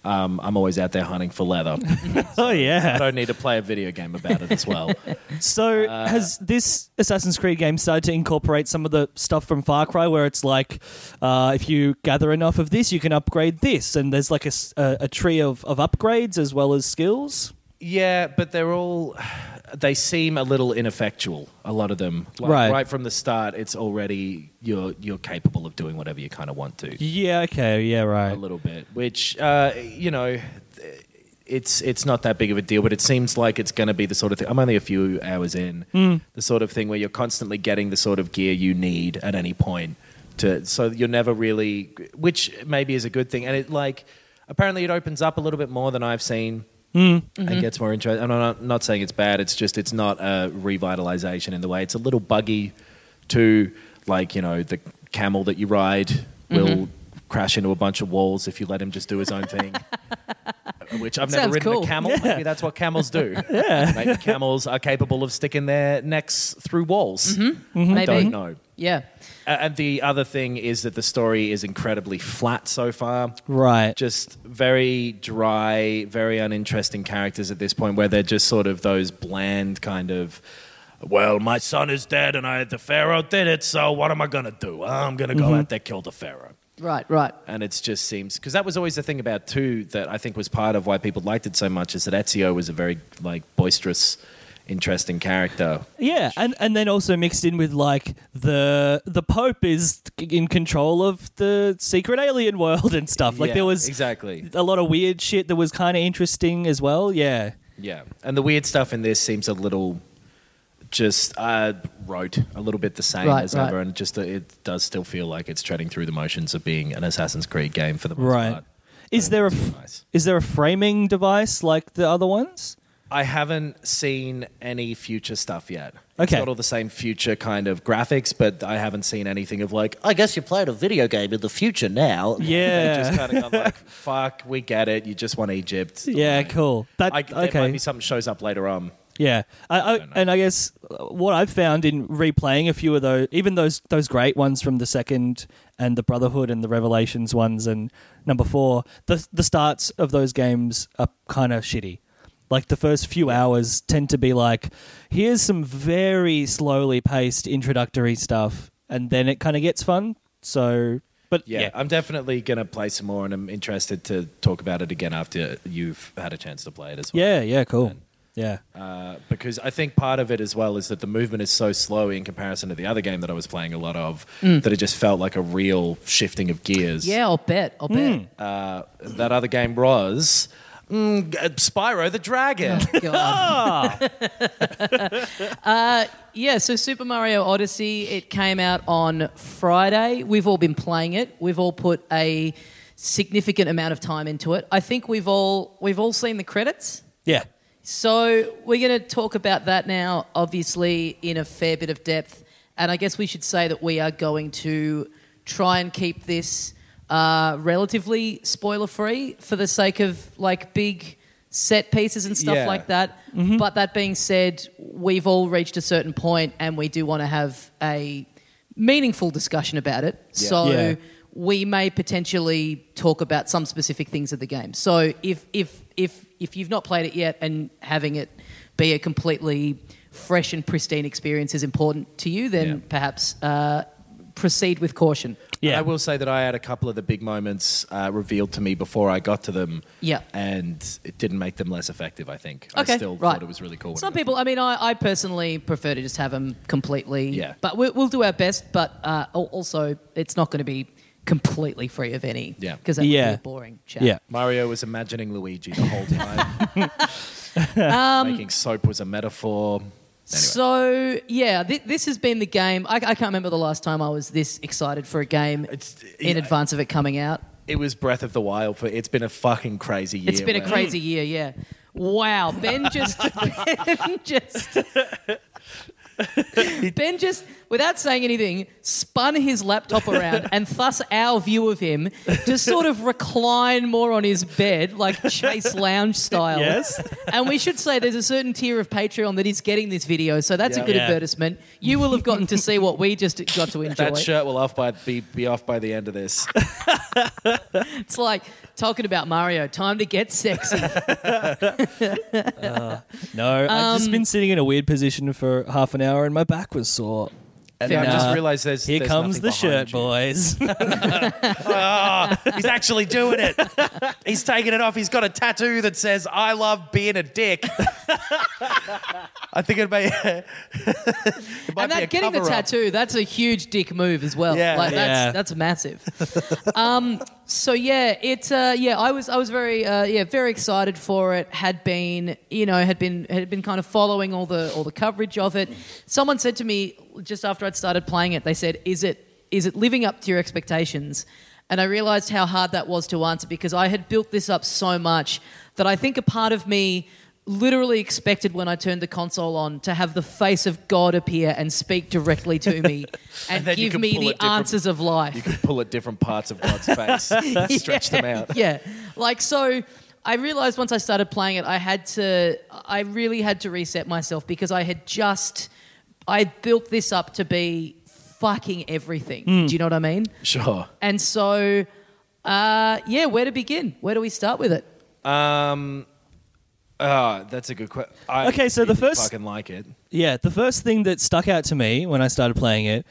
Speaker 4: Um, I'm always out there hunting for leather.
Speaker 5: oh yeah, I
Speaker 4: don't need to play a video game about it as well.
Speaker 5: So
Speaker 4: Uh,
Speaker 5: has this Assassin's Creed game started to incorporate some of the stuff from Far Cry, where it's like, uh, if you gather enough of this, you can upgrade this, and there's like a tree of, of upgrades as well as skills.
Speaker 4: yeah, but they're all. They seem a little ineffectual. A lot of them, like,
Speaker 5: Right.
Speaker 4: right from the start, it's already you're you're capable of doing whatever you kind of want to.
Speaker 5: Yeah. Okay. Yeah. Right.
Speaker 4: A little bit, which uh, you know, it's it's not that big of a deal, but it seems like it's going to be the sort of thing. I'm only a few hours in, the sort of thing where you're constantly getting the sort of gear you need at any point to, so you're never really, which maybe is a good thing, and it like apparently it opens up a little bit more than I've seen. Mm-hmm. And mm-hmm. gets more interesting. I'm not, not saying it's bad. It's just it's not a revitalization in the way. It's a little buggy to like you know the camel that you ride will mm-hmm. crash into a bunch of walls if you let him just do his own thing. Which I've never
Speaker 3: Sounds
Speaker 4: ridden
Speaker 3: cool.
Speaker 4: a camel. Maybe that's what camels do. Yeah. Maybe camels are capable of sticking their necks through walls. I
Speaker 3: Maybe.
Speaker 4: don't know.
Speaker 3: Yeah.
Speaker 4: And the other thing is that the story is incredibly flat so far.
Speaker 5: Right.
Speaker 4: Just very dry, very uninteresting characters at this point, where they're just sort of those bland kind of. Well, my son is dead, and I the pharaoh did it. So what am I gonna do? I'm gonna go mm-hmm. out there kill the pharaoh
Speaker 3: Right, right.
Speaker 4: and it just seems because that was always the thing about too that I think was part of why people liked it so much is that Ezio was a very like boisterous, interesting character.
Speaker 5: Yeah, and and then also mixed in with like the the Pope is in control of the secret alien world and stuff. Like
Speaker 4: Yeah,
Speaker 5: there was
Speaker 4: exactly
Speaker 5: a lot of weird shit that was kind of interesting as well. Yeah.
Speaker 4: yeah, and the weird stuff in this seems a little just uh, rote, a little bit the same
Speaker 3: Right,
Speaker 4: as
Speaker 3: right.
Speaker 4: ever, and just uh, it does still feel like it's treading through the motions of being an Assassin's Creed game for the most
Speaker 5: Right.
Speaker 4: part.
Speaker 5: Is there a
Speaker 4: nice.
Speaker 5: is there a framing device like the other ones?
Speaker 4: I haven't seen any future stuff yet. It's
Speaker 5: Okay.
Speaker 4: not all the same future kind of graphics, but I haven't seen anything of like, I guess you're playing a video game in the future now.
Speaker 5: Yeah.
Speaker 4: Just kind of gone like, fuck, we get it. You just want Egypt.
Speaker 5: Yeah, cool. That
Speaker 4: I, there
Speaker 5: okay.
Speaker 4: might be something shows up later on.
Speaker 5: Yeah, I, I, and I guess uh, what I've found in replaying a few of those, even those those great ones from the second and the Brotherhood and the Revelations ones and number four, the the starts of those games are kind of shitty. Like the first few hours tend to be like, here's some very slowly paced introductory stuff, and then it kind of gets fun. So, but
Speaker 4: Yeah,
Speaker 5: yeah,
Speaker 4: I'm definitely going to play some more, and I'm interested to talk about it again after you've had a chance to play it as well.
Speaker 5: yeah, yeah, cool. Yeah.
Speaker 4: Uh, because I think part of it as well is that the movement is so slow in comparison to the other game that I was playing a lot of that it just felt like a real shifting of gears.
Speaker 3: Mm. Yeah, I'll bet. I'll bet.
Speaker 4: Uh, that other game was mm, uh, Spyro the Dragon.
Speaker 3: God. uh, yeah, so Super Mario Odyssey, it came out on Friday. We've all been playing it. We've all put a significant amount of time into it. I think we've all we've all seen the credits.
Speaker 5: Yeah.
Speaker 3: So we're going to talk about that now, obviously, in a fair bit of depth. And I guess we should say that we are going to try and keep this uh, relatively spoiler free for the sake of like big set pieces and stuff
Speaker 4: Yeah.
Speaker 3: like that. But that being said, we've all reached a certain point and we do want to have a meaningful discussion about it.
Speaker 4: Yeah.
Speaker 3: So
Speaker 5: Yeah.
Speaker 3: we may potentially talk about some specific things of the game. So if if if if you've not played it yet and having it be a completely fresh and pristine experience is important to you, then
Speaker 4: Yeah.
Speaker 3: perhaps uh, proceed with caution.
Speaker 5: Yeah.
Speaker 4: I will say that I had a couple of the big moments uh, revealed to me before I got to them.
Speaker 3: Yeah.
Speaker 4: And it didn't make them less effective, I think.
Speaker 3: Okay,
Speaker 4: I still
Speaker 3: right.
Speaker 4: thought it was really cool.
Speaker 3: Some people, I mean, I, I personally prefer to just have them completely.
Speaker 4: Yeah.
Speaker 3: But we, we'll do our best. But uh, also, it's not going to be completely free of any.
Speaker 4: Yeah.
Speaker 3: Because that would
Speaker 5: Yeah.
Speaker 3: be a boring chat.
Speaker 5: Yeah.
Speaker 4: Mario was imagining Luigi the whole time.
Speaker 3: Um,
Speaker 4: Making soap was a metaphor. Anyway.
Speaker 3: So yeah, th- this has been the game. I, I can't remember the last time I was this excited for a game
Speaker 4: It's-
Speaker 3: in
Speaker 4: yeah.
Speaker 3: advance of it coming out.
Speaker 4: it was Breath of the Wild. For it's been a fucking crazy year.
Speaker 3: It's been a crazy year, yeah. Wow, Ben just Ben just Ben just without saying anything spun his laptop around and thus our view of him to sort of recline more on his bed like Chase Lounge style.
Speaker 5: Yes.
Speaker 3: And we should say there's a certain tier of Patreon that is getting this video, so that's
Speaker 4: Yeah.
Speaker 3: a good
Speaker 5: Yeah.
Speaker 3: advertisement. You will have gotten to see what we just got to enjoy.
Speaker 4: That shirt will off by be, be off by the end of this.
Speaker 3: It's like talking about Mario. Time to get sexy.
Speaker 5: No, I've
Speaker 3: Um,
Speaker 5: just been sitting in a weird position for half an hour and my back was sore.
Speaker 4: And
Speaker 3: Fair
Speaker 4: I
Speaker 5: enough.
Speaker 4: just realized there's
Speaker 5: Here
Speaker 4: there's
Speaker 5: comes
Speaker 4: nothing
Speaker 5: the shirt,
Speaker 4: behind you.
Speaker 5: boys.
Speaker 4: Ah, he's actually doing it. He's taking it off. He's got a tattoo that says "I love being a dick." I think it may. it might
Speaker 3: and
Speaker 4: be a
Speaker 3: that getting the
Speaker 4: cover-up.
Speaker 3: tattoo, that's a huge dick move as well.
Speaker 4: Yeah.
Speaker 3: like that's
Speaker 5: Yeah.
Speaker 3: that's massive. um, so yeah, it uh, yeah, I was I was very uh, yeah very excited for it. Had been you know had been had been kind of following all the all the coverage of it. Someone said to me just after I'd started playing it, they said, "Is it is it living up to your expectations?" And I realized how hard that was to answer because I had built this up so much that I think a part of me literally expected when I turned the console on to have the face of God appear and speak directly to me and,
Speaker 4: you
Speaker 3: give me the answers of life.
Speaker 4: You can pull at different parts of God's face, and stretch them out.
Speaker 3: Yeah. Like so I realized once I started playing it I had to I really had to reset myself because I had just I built this up to be fucking everything.
Speaker 4: Hmm.
Speaker 3: Do you know what I mean?
Speaker 4: Sure.
Speaker 3: And so uh, yeah, where to begin? Where do we start with it?
Speaker 4: Um. Ah, that's a good question.
Speaker 5: Okay, so the first-
Speaker 4: fucking like it.
Speaker 5: Yeah, the first thing that stuck out to me when I started playing it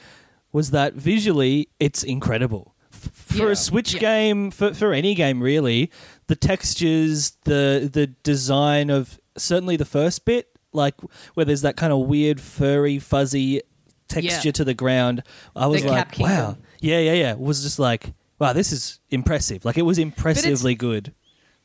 Speaker 5: was that visually it's incredible. F- For
Speaker 3: Yeah.
Speaker 5: a Switch
Speaker 3: Yeah.
Speaker 5: game, for, for any game really, the textures, the the design of certainly the first bit, like where there's that kind of weird furry fuzzy texture
Speaker 3: Yeah.
Speaker 5: to the ground, I was
Speaker 3: The
Speaker 5: like,
Speaker 3: Kingdom.
Speaker 5: wow, yeah, yeah, yeah. It was just like, wow, this is impressive. Like it was impressively good.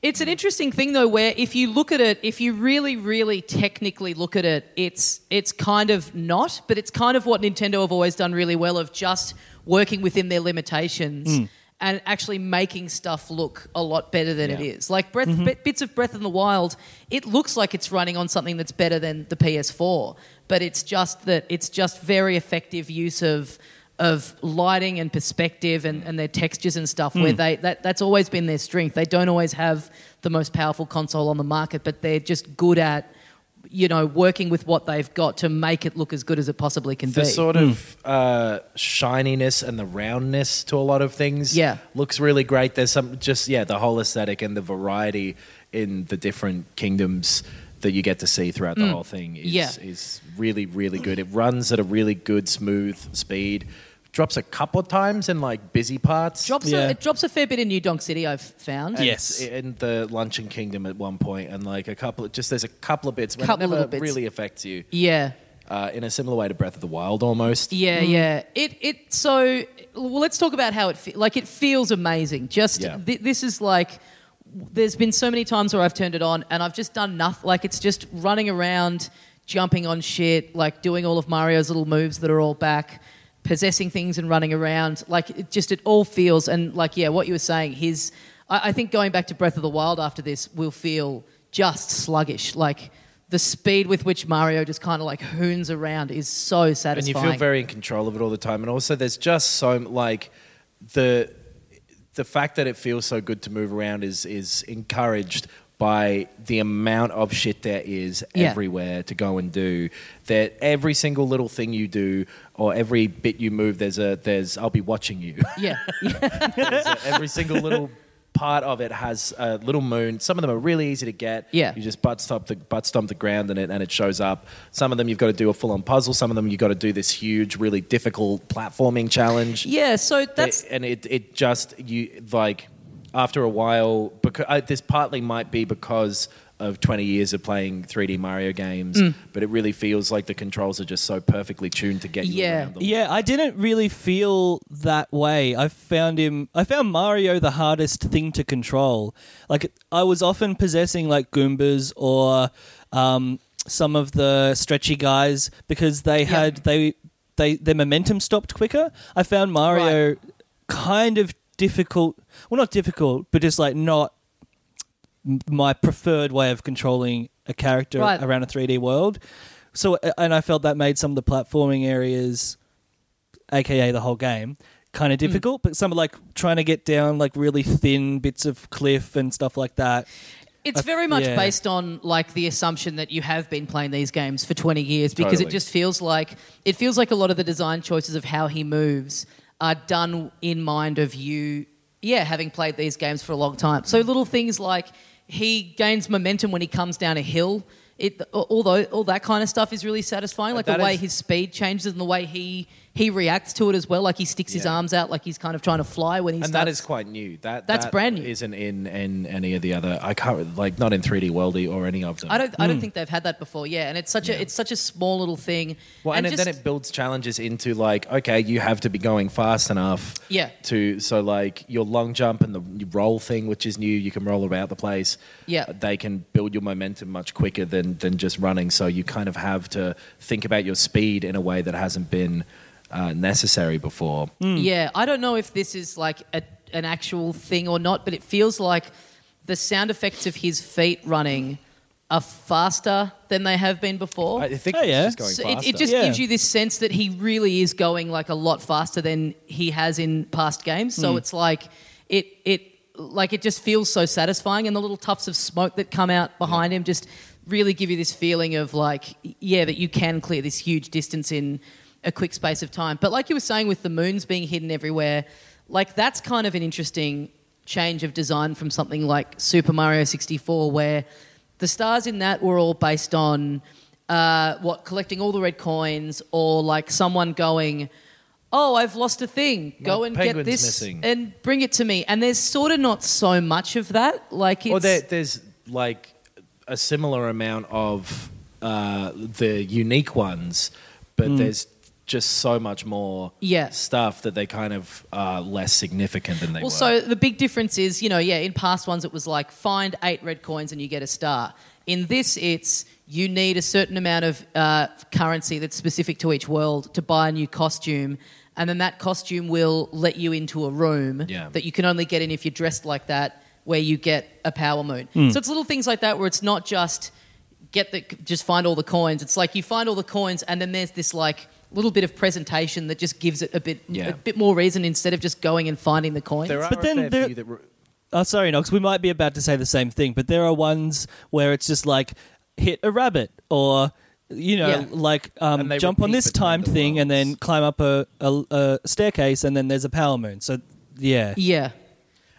Speaker 3: It's an interesting thing though, where if you look at it, if you really, really technically look at it, it's it's kind of not, but it's kind of what Nintendo have always done really well of just working within their limitations hmm. and actually making stuff look a lot better than it
Speaker 4: Yeah.
Speaker 3: is. Like Breath, mm-hmm. bit- bits of Breath in the Wild, it looks like it's running on something that's better than the PS4, but it's just that it's just very effective use of of lighting and perspective and, and their textures and stuff where they that, that's always been their strength. They don't always have the most powerful console on the market, but they're just good at you know working with what they've got to make it look as good as it possibly can
Speaker 4: The
Speaker 3: be.
Speaker 4: The sort of uh, shininess and the roundness to a lot of things.
Speaker 3: Yeah.
Speaker 4: looks really great. There's some just yeah, the whole aesthetic and the variety in the different kingdoms that you get to see throughout the whole thing is
Speaker 3: Mm. Yeah.
Speaker 4: is really really good. It runs at a really good smooth speed. Drops a couple of times in like busy parts.
Speaker 3: Drops
Speaker 5: Yeah.
Speaker 3: a, it drops a fair bit in New Donk City. I've found.
Speaker 4: And
Speaker 5: Yes.
Speaker 4: in the Luncheon Kingdom at one point, and like a couple, of, just there's a couple of bits, but
Speaker 3: Couple
Speaker 4: it never
Speaker 3: little bits.
Speaker 4: really affects you.
Speaker 3: Yeah.
Speaker 4: Uh, in a similar way to Breath of the Wild, almost.
Speaker 3: Yeah, yeah. It it so well. Let's talk about how it fe- like. It feels amazing. Just
Speaker 4: Yeah.
Speaker 3: th- this is like. There's been so many times where I've turned it on and I've just done nothing. Like it's just running around, jumping on shit, like doing all of Mario's little moves that are all back, possessing things and running around. Like it just it all feels and like yeah, what you were saying. His I, I think going back to Breath of the Wild after this will feel just sluggish. Like the speed with which Mario just kind of like hoons around is so satisfying.
Speaker 4: and you feel very in control of it all the time. And also, there's just so like the the fact that it feels so good to move around is is encouraged by the amount of shit there is
Speaker 3: Yeah.
Speaker 4: everywhere to go and do. That every single little thing you do or every bit you move, there's a there's I'll be watching you.
Speaker 3: Yeah,
Speaker 4: a- every single little part of it has a little moon. Some of them are really easy to get.
Speaker 3: Yeah.
Speaker 4: You just butt stomp the butt stomp the ground and it and it shows up. Some of them you've got to do a full on puzzle. Some of them you've got to do this huge, really difficult platforming challenge.
Speaker 3: yeah. So that's
Speaker 4: and it it just you like after a while because uh, this partly might be because of 20 years of playing 3D Mario games,
Speaker 3: Mm.
Speaker 4: but it really feels like the controls are just so perfectly tuned to get you
Speaker 3: Yeah.
Speaker 4: around. them.
Speaker 5: Yeah, I didn't really feel that way. I found him. I found Mario the hardest thing to control. Like I was often possessing like Goombas or um, some of the stretchy guys because they had they they their momentum stopped quicker. I found Mario kind of difficult. Well, not difficult, but just like not my preferred way of controlling a character
Speaker 3: Right.
Speaker 5: around a 3D world. So, uh, and I felt that made some of the platforming areas, aka the whole game, kind of
Speaker 3: Hmm.
Speaker 5: difficult. But some of like trying to get down like really thin bits of cliff and stuff like that.
Speaker 3: It's very much
Speaker 5: yeah.
Speaker 3: based on like the assumption that you have been playing these games for 20 years because
Speaker 4: Totally.
Speaker 3: it just feels like it feels like a lot of the design choices of how he moves are done in mind of you yeah having played these games for a long time. So little things like he gains momentum when he comes down a hill. It, although all that kind of stuff is really satisfying, like the way
Speaker 4: is-
Speaker 3: his speed changes and the way he he reacts to it as well. Like he sticks his
Speaker 4: Yeah.
Speaker 3: arms out, like he's kind of trying to fly when he
Speaker 4: and
Speaker 3: starts.
Speaker 4: that is quite new. That
Speaker 3: That's
Speaker 4: that
Speaker 3: brand new.
Speaker 4: Isn't in, in any of the other. I can't like not in 3D Worldy or any of them.
Speaker 3: I don't. I don't
Speaker 4: Hmm.
Speaker 3: think they've had that before. Yeah, and it's such a it's such a small little thing.
Speaker 4: Well, and, it,
Speaker 3: just,
Speaker 4: then it builds challenges into like, okay, you have to be going fast enough.
Speaker 3: Yeah.
Speaker 4: To so like your long jump and the roll thing, which is new, you can roll about the place.
Speaker 3: Yeah.
Speaker 4: They can build your momentum much quicker than than just running. So you kind of have to think about your speed in a way that hasn't been uh, necessary before.
Speaker 3: yeah. I don't know if this is like a, an actual thing or not, but it feels like the sound effects of his feet running are faster than they have been before.
Speaker 4: I think
Speaker 5: Oh, yeah.
Speaker 4: just going
Speaker 3: So it, it just
Speaker 5: Yeah.
Speaker 3: gives you this sense that he really is going like a lot faster than he has in past games. So it's like it it like it just feels so satisfying, and the little tufts of smoke that come out behind him just really give you this feeling of like yeah that you can clear this huge distance in a quick space of time. But like you were saying with the moons being hidden everywhere, like that's kind of an interesting change of design from something like Super Mario 64 where the stars in that were all based on uh, what collecting all the red coins or like someone going oh i've lost a thing go
Speaker 4: My
Speaker 3: and get this
Speaker 4: missing."
Speaker 3: and bring it to me and there's sort of not so much of that like it's
Speaker 4: Or there, there's like a similar amount of uh, the unique ones, but there's just so much more.
Speaker 3: Yeah.
Speaker 4: stuff that they kind of are less significant than they
Speaker 3: well
Speaker 4: were.
Speaker 3: so the big difference is you know yeah in past ones it was like find eight red coins and you get a star in this it's you need a certain amount of uh, currency that's specific to each world to buy a new costume and then that costume will let you into a room
Speaker 4: Yeah.
Speaker 3: that you can only get in if you're dressed like that where you get a power moon so it's little things like that where it's not just get the just find all the coins it's like you find all the coins and then there's this like little bit of presentation that just gives it a bit
Speaker 4: Yeah.
Speaker 3: a bit more reason instead of just going and finding the coins
Speaker 4: there are
Speaker 5: But
Speaker 4: a
Speaker 5: then
Speaker 4: fair
Speaker 5: there-
Speaker 4: few that. Re-
Speaker 5: Oh, sorry, Knox. We might be about to say the same thing, but there are ones where it's just like hit a rabbit or you know,
Speaker 3: Yeah.
Speaker 5: like um, jump on this timed
Speaker 4: the
Speaker 5: thing and then climb up a, a, a staircase, and then there's a power moon. So yeah,
Speaker 3: Yeah.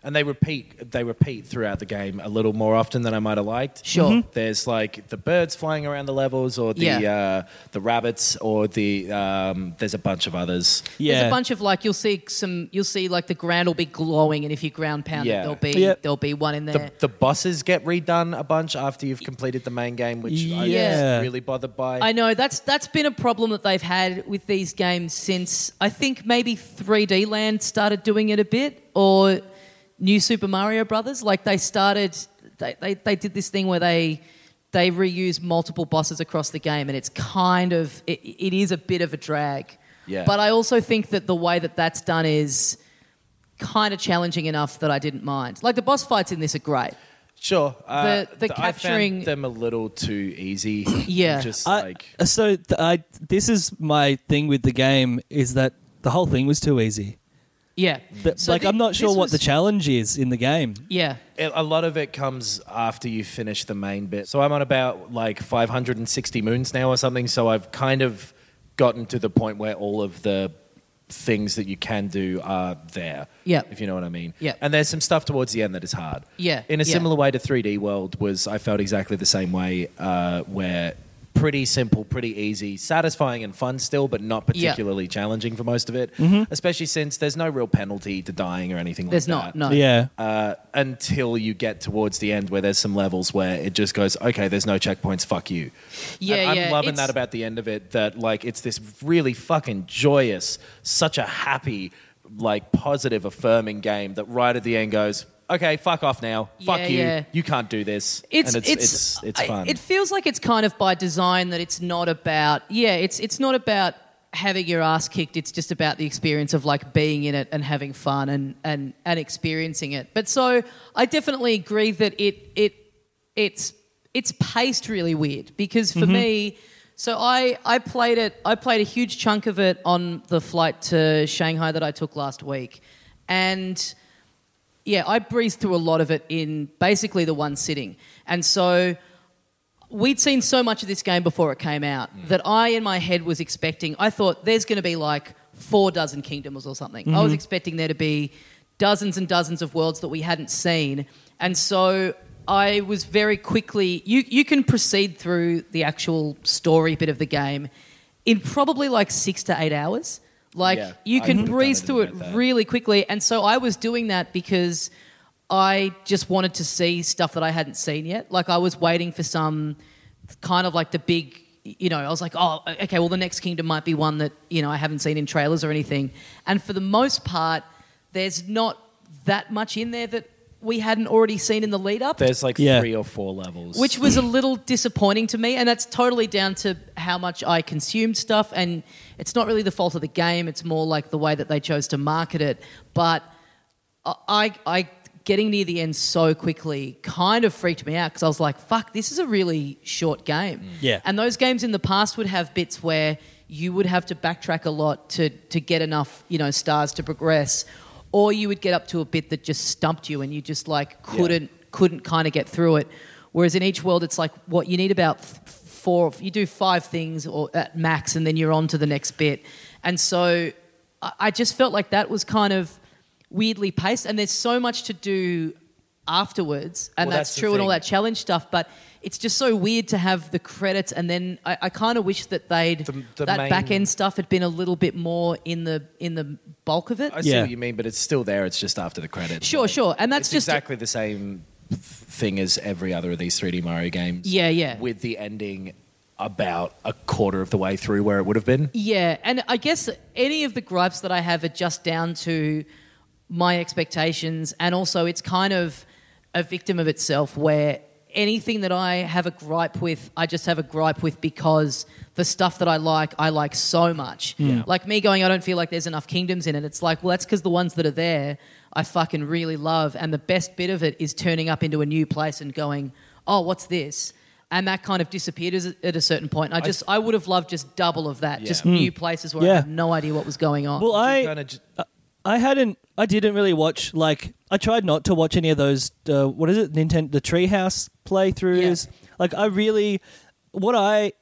Speaker 4: And they repeat they repeat throughout the game a little more often than I might have liked.
Speaker 3: Sure. Mhm.
Speaker 4: There's like the birds flying around the levels, or the
Speaker 3: Yeah.
Speaker 4: uh, the rabbits, or the um, there's a bunch of others.
Speaker 5: yeah.
Speaker 3: There's a bunch of like you'll see some you'll see like the ground will be glowing, and if you ground pound
Speaker 4: Yeah.
Speaker 3: it, there'll be
Speaker 5: Yep.
Speaker 3: there'll be one in there.
Speaker 4: The, the bosses get redone a bunch after you've completed the main game, which I
Speaker 5: Yeah.
Speaker 4: was really bothered by.
Speaker 3: I know that's that's been a problem that they've had with these games since I think maybe 3D Land started doing it a bit, or New Super Mario Brothers. Like they started, they, they, they did this thing where they they reuse multiple bosses across the game, and it's kind of it, it is a bit of a drag.
Speaker 4: Yeah.
Speaker 3: But I also think that the way that that's done is kind of challenging enough that I didn't mind. Like the boss fights in this are great.
Speaker 4: Sure. Uh,
Speaker 3: The- the
Speaker 4: th- I
Speaker 3: capturing-
Speaker 4: found them a little too easy.
Speaker 3: Yeah.
Speaker 4: Just
Speaker 5: I-
Speaker 4: like
Speaker 5: so th- I, this is my thing with the game is that the whole thing was too easy.
Speaker 3: Yeah.
Speaker 5: Th-
Speaker 3: So
Speaker 5: like
Speaker 3: thi-
Speaker 5: I'm not sure what
Speaker 3: was-
Speaker 5: the challenge is in the game.
Speaker 3: Yeah.
Speaker 4: it- a lot of it comes after you finish the main bit. So I'm on about like 560 moons now or something. So I've kind of gotten to the point where all of the things that you can do are there.
Speaker 3: Yeah.
Speaker 4: If you know what I mean.
Speaker 3: Yeah.
Speaker 4: And there's some stuff towards the end that is hard.
Speaker 3: Yeah,
Speaker 4: In a
Speaker 3: yeah.
Speaker 4: similar way to 3D World was I felt exactly the same way uh, where pretty simple, pretty easy, satisfying and fun still, but not
Speaker 3: Yeah.
Speaker 4: particularly challenging for most of it.
Speaker 5: Mm-hmm.
Speaker 4: Especially since there's no real penalty to dying or anything
Speaker 3: There's
Speaker 4: like
Speaker 3: not.
Speaker 4: that
Speaker 3: No.
Speaker 5: Yeah.
Speaker 4: uh, until you get towards the end where there's some levels where it just goes, okay, there's no checkpoints, fuck you.
Speaker 3: Yeah,
Speaker 4: And I'm
Speaker 3: yeah,
Speaker 4: loving
Speaker 3: it's-
Speaker 4: that about the end of it. That like it's this really fucking joyous, such a happy, like positive, affirming game that right at the end goes, okay, fuck off now, fuck
Speaker 3: Yeah,
Speaker 4: you,
Speaker 3: yeah.
Speaker 4: you can't do this.
Speaker 3: It's
Speaker 4: and
Speaker 3: it's
Speaker 4: it's it's, it's
Speaker 3: I-
Speaker 4: fun.
Speaker 3: It feels like it's kind of by design that it's not about yeah, it's it's not about having your ass kicked. It's just about the experience of like being in it and having fun and and and experiencing it. But so I definitely agree that it it it's it's paced really weird because for mm-hmm. me. So I, I played it. I played a huge chunk of it on the flight to Shanghai that I took last week, and yeah, I breezed through a lot of it in basically the one sitting. And so we'd seen so much of this game before it came out mm. that I, in my head, was expecting, I thought there's going to be like four dozen kingdoms or something. I was mm-hmm. expecting there to be dozens and dozens of worlds that we hadn't seen. And so I was very quickly, you, you can proceed through the actual story bit of the game in probably like six to eight hours. Like
Speaker 4: Yeah,
Speaker 3: you can breeze through it really quickly. And so I was doing that because I just wanted to see stuff that I hadn't seen yet. Like I was waiting for some kind of like the big, you know, I was like, oh, okay, well, the next kingdom might be one that, you know, I haven't seen in trailers or anything. And for the most part, there's not that much in there that we hadn't already seen in the lead up
Speaker 4: there's like
Speaker 5: Yeah.
Speaker 4: three or four levels.
Speaker 3: which was a mm. little disappointing to me and that's totally down to how much i consumed stuff and it's not really the fault of the game it's more like the way that they chose to market it but i i getting near the end so quickly kind of freaked me out because i was like fuck this is a really short game mm.
Speaker 5: Yeah.
Speaker 3: and those games in the past would have bits where you would have to backtrack a lot to to get enough you know stars to progress or you would get up to a bit that just stumped you and you just like couldn't couldn't kind of get through it. Whereas in each world it's like what you need about four you do five things or at max and then you're on to the next bit. And so I, I just felt like that was kind of weirdly paced. And there's so much to do afterwards and
Speaker 4: Well,
Speaker 3: that's,
Speaker 4: that's
Speaker 3: true and all that challenge stuff but it's just so weird to have the credits and then I, I kind of wish that they'd
Speaker 4: The- the
Speaker 3: that
Speaker 4: main-
Speaker 3: back end stuff had been a little bit more in the in the bulk of it.
Speaker 4: I see
Speaker 5: Yeah.
Speaker 4: what you mean, but it's still there. It's just after the credits.
Speaker 3: Sure,
Speaker 4: Like,
Speaker 3: sure, and that's
Speaker 4: it's
Speaker 3: just
Speaker 4: exactly the same thing as every other of these 3D Mario games.
Speaker 3: Yeah, yeah.
Speaker 4: With the ending about a quarter of the way through where it would have been.
Speaker 3: Yeah, and I guess any of the gripes that I have are just down to my expectations, and also it's kind of a victim of itself where anything that I have a gripe with, I just have a gripe with because the stuff that I like, I like so much. Like me going, I don't feel like there's enough kingdoms in it. It's like, well, that's because the ones that are there, I fucking really love, and the best bit of it is turning up into a new place and going, oh, what's this? And that kind of disappeared as- at a certain point. I just, I would have loved just double of that, just
Speaker 4: Yeah.
Speaker 3: new places where I
Speaker 5: Yeah.
Speaker 3: had no idea what was going on.
Speaker 5: Well, I
Speaker 4: Kinda j- uh,
Speaker 5: I hadn't. I didn't really watch. Like, I tried not to watch any of those. Uh, what is it? Nintendo the Treehouse playthroughs. Like, I really, what I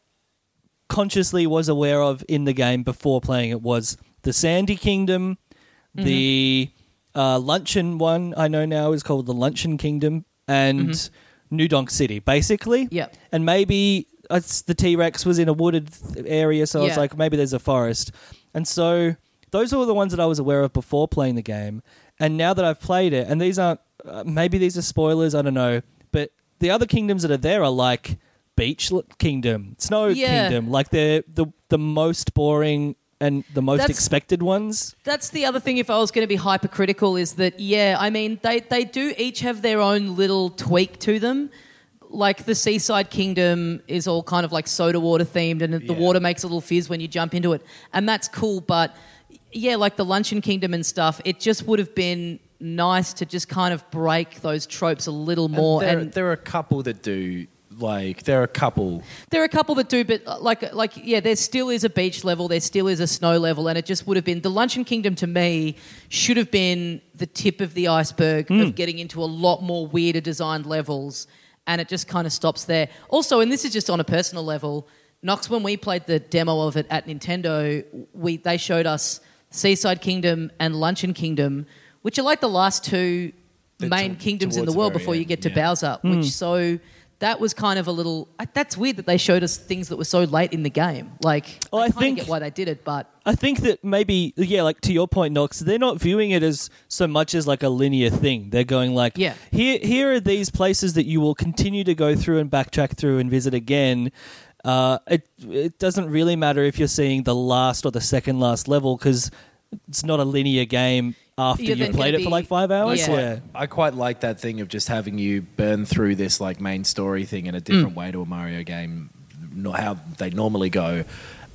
Speaker 5: consciously was aware of in the game before playing it was the Sandy Kingdom, the uh, Luncheon one I know now is called the Luncheon Kingdom and New Donk City, basically.
Speaker 3: Mm-hmm.
Speaker 5: And maybe it's the T Rex was in a wooded area, so I was like, maybe there's a forest. And so those were the ones that I was aware of before playing the game. And now that I've played it, and these aren't, uh, maybe these are spoilers, I don't know, but the other kingdoms that are there are like Beach Kingdom, Snow
Speaker 3: Yeah.
Speaker 5: Kingdom, like they're the the most boring and the most
Speaker 3: That's-
Speaker 5: expected ones.
Speaker 3: That's the other thing. If I was going to be hypercritical, is that yeah, I mean they they do each have their own little tweak to them. Like the Seaside Kingdom is all kind of like soda water themed, and the water makes a little fizz when you jump into it, and that's cool. But yeah, like the Luncheon Kingdom and stuff, it just would have been nice to just kind of break those tropes a little more.
Speaker 4: there,
Speaker 3: And,
Speaker 4: there are a couple that do like there are a couple
Speaker 3: There are a couple that do, but uh, like, like, yeah, there still is a beach level, there still is a snow level, and it just would have been the Luncheon Kingdom to me should have been the tip of the iceberg of getting into a lot more weirder designed levels, and it just kind of stops there. Also, and this is just on a personal level, Knox, when we played the demo of it at Nintendo, we they showed us Seaside Kingdom and Luncheon Kingdom, which are like the last two
Speaker 4: They're
Speaker 3: main
Speaker 4: to-
Speaker 3: kingdoms in the
Speaker 4: the
Speaker 3: world
Speaker 4: very
Speaker 3: before you get to
Speaker 4: yeah.
Speaker 3: Bowser, which hmm. so that was kind of a little. That's weird that they showed us things that were so late in the game. Like,
Speaker 5: Well,
Speaker 3: I,
Speaker 5: I think-
Speaker 3: get why they did it, but
Speaker 5: I think that maybe, yeah, like to your point, Knox, they're not viewing it as so much as like a linear thing. They're going like,
Speaker 3: Yeah.
Speaker 5: here, here are these places that you will continue to go through and backtrack through and visit again. Uh, it it doesn't really matter if you're seeing the last or the second last level because it's not a linear game after
Speaker 3: You're
Speaker 5: you've played
Speaker 3: gonna
Speaker 5: it for like five hours.
Speaker 3: Yeah.
Speaker 5: Yeah.
Speaker 4: I quite like that thing of just having you burn through this like main story thing in a different way to a Mario game, not how they normally go,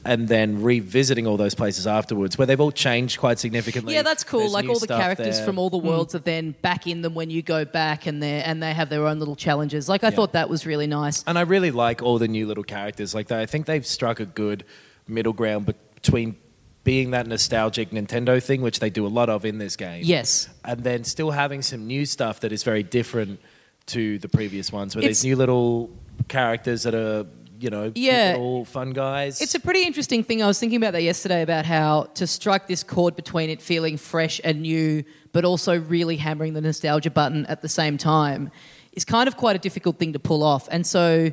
Speaker 4: and then revisiting all those places afterwards where they've all changed quite significantly.
Speaker 3: yeah, that's cool.
Speaker 4: There's
Speaker 3: like all the characters
Speaker 4: there.
Speaker 3: from all the hmm. worlds are then back in them when you go back, and they and they have their own little challenges. Like I thought that was really nice.
Speaker 4: And I really like all the new little characters. Like I think they've struck a good middle ground between being that nostalgic Nintendo thing, which they do a lot of in this game.
Speaker 3: Yes.
Speaker 4: And then still having some new stuff that is very different to the previous ones, where
Speaker 3: It's-
Speaker 4: there's new little characters that are, you know,
Speaker 3: Yeah.
Speaker 4: little fun guys.
Speaker 3: It's a pretty interesting thing. I was thinking about that yesterday about how to strike this chord between it feeling fresh and new, but also really hammering the nostalgia button at the same time is kind of quite a difficult thing to pull off. And so,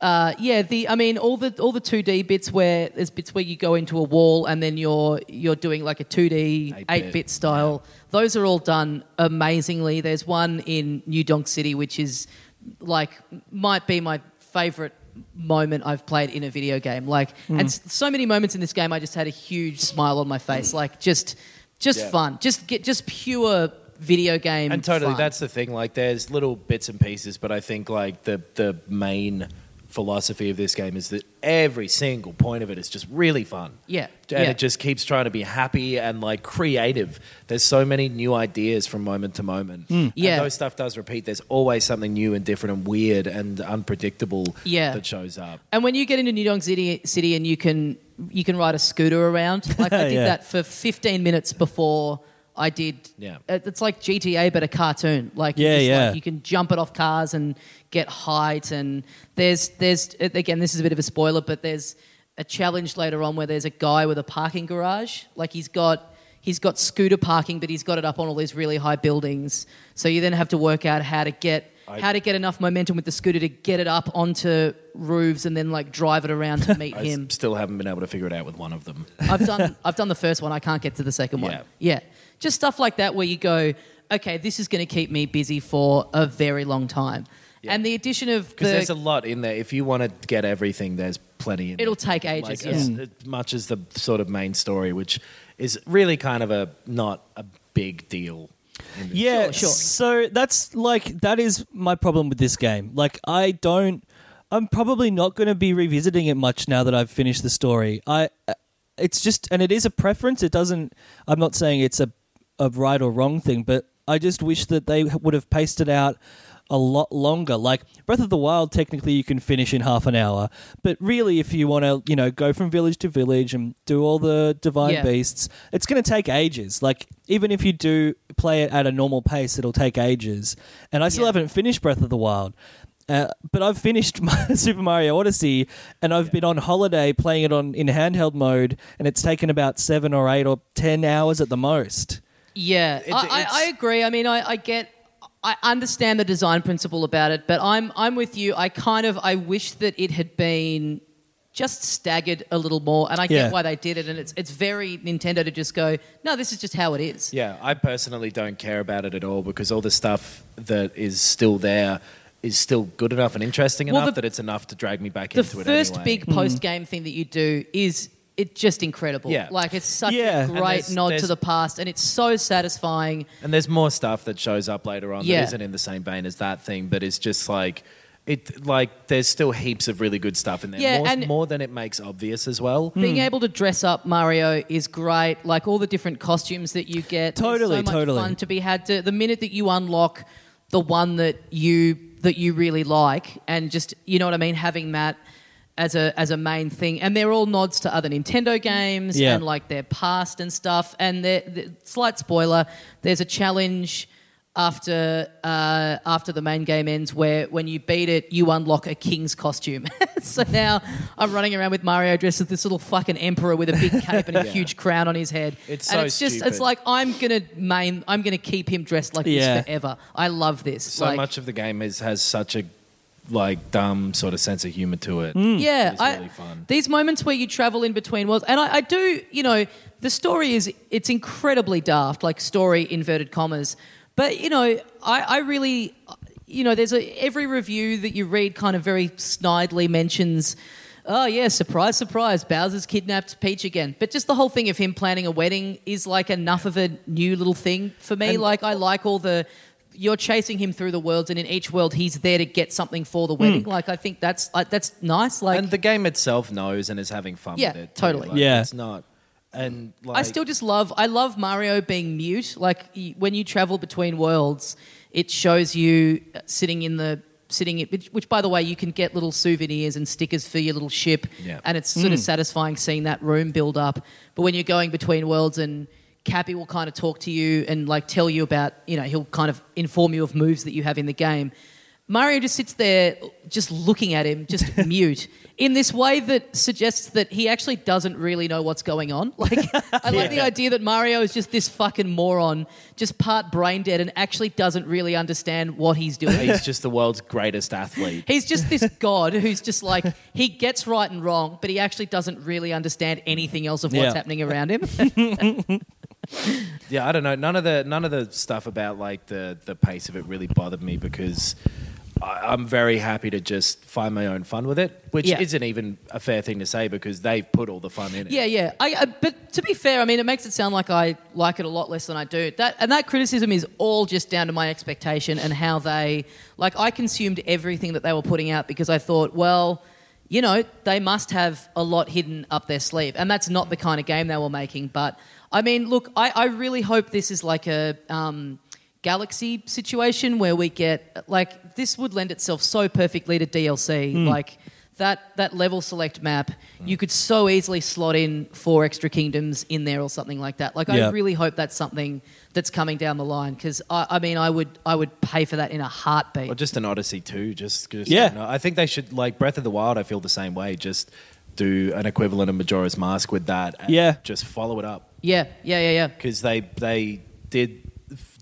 Speaker 3: uh, yeah, the I mean, all the all the two D bits where there's bits where you go into a wall and then you're you're doing like a two D
Speaker 4: 8-bit,
Speaker 3: eight bit style. Those are all done amazingly. There's one in New Donk City which is like might be my favorite moment I've played in a video game. Like,
Speaker 4: Hmm.
Speaker 3: and so many moments in this game, I just had a huge smile on my face. Like, just, just
Speaker 4: Yeah.
Speaker 3: fun. Just get, just pure video game.
Speaker 4: and totally
Speaker 3: fun.
Speaker 4: that's the thing like there's little bits and pieces but i think like the the main philosophy of this game is that every single point of it is just really fun
Speaker 3: Yeah,
Speaker 4: and
Speaker 3: yeah.
Speaker 4: it just keeps trying to be happy and like creative there's so many new ideas from moment to moment hmm. and
Speaker 3: Yeah.
Speaker 4: those stuff does repeat there's always something new and different and weird and unpredictable
Speaker 3: Yeah.
Speaker 4: that shows up
Speaker 3: And when you get into New Donk City, City and you can you can ride a scooter around. Like I did
Speaker 5: Yeah.
Speaker 3: that for 15 minutes before I did.
Speaker 4: Yeah.
Speaker 3: Uh, It's like GTA, but a cartoon. Like
Speaker 5: Yeah,
Speaker 3: just,
Speaker 5: yeah.
Speaker 3: Like, you can jump it off cars and get height. And there's there's again, this is a bit of a spoiler, but there's a challenge later on where there's a guy with a parking garage. Like he's got. He's got scooter parking, but he's got it up on all these really high buildings. So you then have to work out how to get
Speaker 4: I-
Speaker 3: how to get enough momentum with the scooter to get it up onto roofs and then like drive it around to meet him.
Speaker 4: s- still haven't been able to figure it out with one of them
Speaker 3: I've done I've done the first one. I can't get to the second one.
Speaker 4: Yeah.
Speaker 3: Yeah, just stuff like that where you go, okay, this is going to keep me busy for a very long time.
Speaker 4: Yeah.
Speaker 3: And the addition of
Speaker 4: because there's a lot in there if you want to get everything there's plenty in
Speaker 3: It'll
Speaker 4: there.
Speaker 3: take ages,
Speaker 4: like,
Speaker 3: yeah.
Speaker 4: as much as the sort of main story which is really kind of a not a big deal
Speaker 5: Yeah,
Speaker 3: Sure, sure.
Speaker 5: so that's like that is my problem with this game. Like I don't I'm probably not going to be revisiting it much now that I've finished the story. I uh, it's just and it is a preference. It doesn't I'm not saying it's a a right or wrong thing, but I just wish that they would have paced it out a lot longer. Like Breath of the Wild, technically you can finish in half an hour, but really, if you want to, you know, go from village to village and do all the divine
Speaker 3: Yeah.
Speaker 5: beasts, it's going to take ages. Like even if you do play it at a normal pace, it'll take ages. And I still
Speaker 3: Yeah.
Speaker 5: haven't finished Breath of the Wild. Uh, but I've finished Super Mario Odyssey, and I've been on holiday playing it on in handheld mode, and it's taken about seven or eight or ten hours at the most.
Speaker 3: Yeah,
Speaker 4: It-
Speaker 3: I, I,
Speaker 4: it's-
Speaker 3: I agree. I mean, I, I get, I understand the design principle about it, but I'm, I'm with you. I kind of, I wish that it had been just staggered a little more, and I
Speaker 5: Yeah.
Speaker 3: get why they did it. And it's, it's very Nintendo to just go, no, this is just how it is.
Speaker 4: Yeah, I personally don't care about it at all because all the stuff that is still there is still good enough and interesting
Speaker 3: Well,
Speaker 4: enough
Speaker 3: the-
Speaker 4: that it's enough to drag me back into it The
Speaker 3: first
Speaker 4: anyway.
Speaker 3: big mm-hmm. post game thing that you do is. It's just incredible.
Speaker 4: Yeah.
Speaker 3: Like, it's such
Speaker 5: Yeah.
Speaker 3: a great
Speaker 4: there's-
Speaker 3: nod to the past, and it's so satisfying.
Speaker 4: And there's more stuff that shows up later on
Speaker 3: Yeah.
Speaker 4: that isn't in the same vein as that thing, but it's just like it. Like there's still heaps of really good stuff in there.
Speaker 3: Yeah,
Speaker 4: more,
Speaker 3: and-
Speaker 4: more than it makes obvious as well.
Speaker 3: Being hmm. able to dress up Mario is great. Like all the different costumes that you get.
Speaker 5: Totally,
Speaker 3: so much
Speaker 5: totally.
Speaker 3: fun to be had. To, the minute that you unlock the one that you that you really like, and just you know what I mean, having that as a as a main thing, and they're all nods to other Nintendo games
Speaker 5: Yeah.
Speaker 3: and like their past and stuff. And the slight spoiler: there's a challenge. After uh, after the main game ends, where when you beat it, you unlock a king's costume. so now I'm running around with Mario dressed as this little fucking emperor with a big cape and a huge crown on his head.
Speaker 4: It's
Speaker 3: and
Speaker 4: so
Speaker 3: it's just
Speaker 4: stupid.
Speaker 3: it's like I'm gonna main I'm gonna keep him dressed like
Speaker 5: Yeah.
Speaker 3: this forever. I love this.
Speaker 4: So
Speaker 3: like,
Speaker 4: much of the game is has such a like dumb sort of sense of humor to it. Mm.
Speaker 3: Yeah,
Speaker 4: It's
Speaker 3: I,
Speaker 4: really fun.
Speaker 3: these moments where you travel in between worlds, and I, I do, you know, the story is it's incredibly daft, like story inverted commas. But you know, I, I really, you know, there's a every review that you read kind of very snidely mentions. Oh yeah, surprise, surprise! Bowser's kidnapped Peach again. But just the whole thing of him planning a wedding is like enough of a new little thing for me. Like I like all the. You're chasing him through the worlds, and in each world, he's there to get something for the wedding. Like I think that's like, that's nice. Like
Speaker 4: and the game itself knows and is having fun
Speaker 3: Yeah,
Speaker 4: with it. too.
Speaker 3: totally.
Speaker 4: Like,
Speaker 5: Yeah.
Speaker 4: it's not. And like,
Speaker 3: I still just love I love Mario being mute. Like when you travel between worlds, it shows you uh, sitting in the sitting in, which, which by the way you can get little souvenirs and stickers for your little ship
Speaker 4: Yeah.
Speaker 3: and it's sort of satisfying seeing that room build up. But when you're going between worlds and Cappy will kind of talk to you and like tell you about, you know, he'll kind of inform you of moves that you have in the game. Mario just sits there just looking at him, just mute, in this way that suggests that he actually doesn't really know what's going on. Like, I like the idea that Mario is just this fucking moron, just part brain dead, and actually doesn't really understand what he's doing.
Speaker 4: he's just the world's greatest athlete.
Speaker 3: He's just this god who's just like, he gets right and wrong, but he actually doesn't really understand anything else of what's
Speaker 5: Yeah.
Speaker 3: happening around him.
Speaker 4: Yeah, I don't know. None of the none of the stuff about like the the pace of it really bothered me because I, I'm very happy to just find my own fun with it, which
Speaker 3: Yeah.
Speaker 4: isn't even a fair thing to say because they've put all the fun in it.
Speaker 3: Yeah, yeah. I, I, but to be fair, I mean, it makes it sound like I like it a lot less than I do. That and that criticism is all just down to my expectation and how they like. I consumed everything that they were putting out because I thought, well, you know, they must have a lot hidden up their sleeve, and that's not the kind of game they were making. But I mean, look, I, I really hope this is like a. Um, Galaxy situation where we get like this would lend itself so perfectly to DLC. Like that that level select map, you could so easily slot in four extra kingdoms in there or something like that. Like
Speaker 5: Yeah.
Speaker 3: I really hope that's something that's coming down the line because I, I mean I would I would pay for that in a heartbeat.
Speaker 4: Or just an Odyssey too. Just, just
Speaker 5: Yeah.
Speaker 4: you know, I think they should like Breath of the Wild. I feel the same way. Just do an equivalent of Majora's Mask with that. And
Speaker 5: Yeah.
Speaker 4: Just follow it up
Speaker 3: yeah, yeah, yeah, yeah.
Speaker 4: because they they did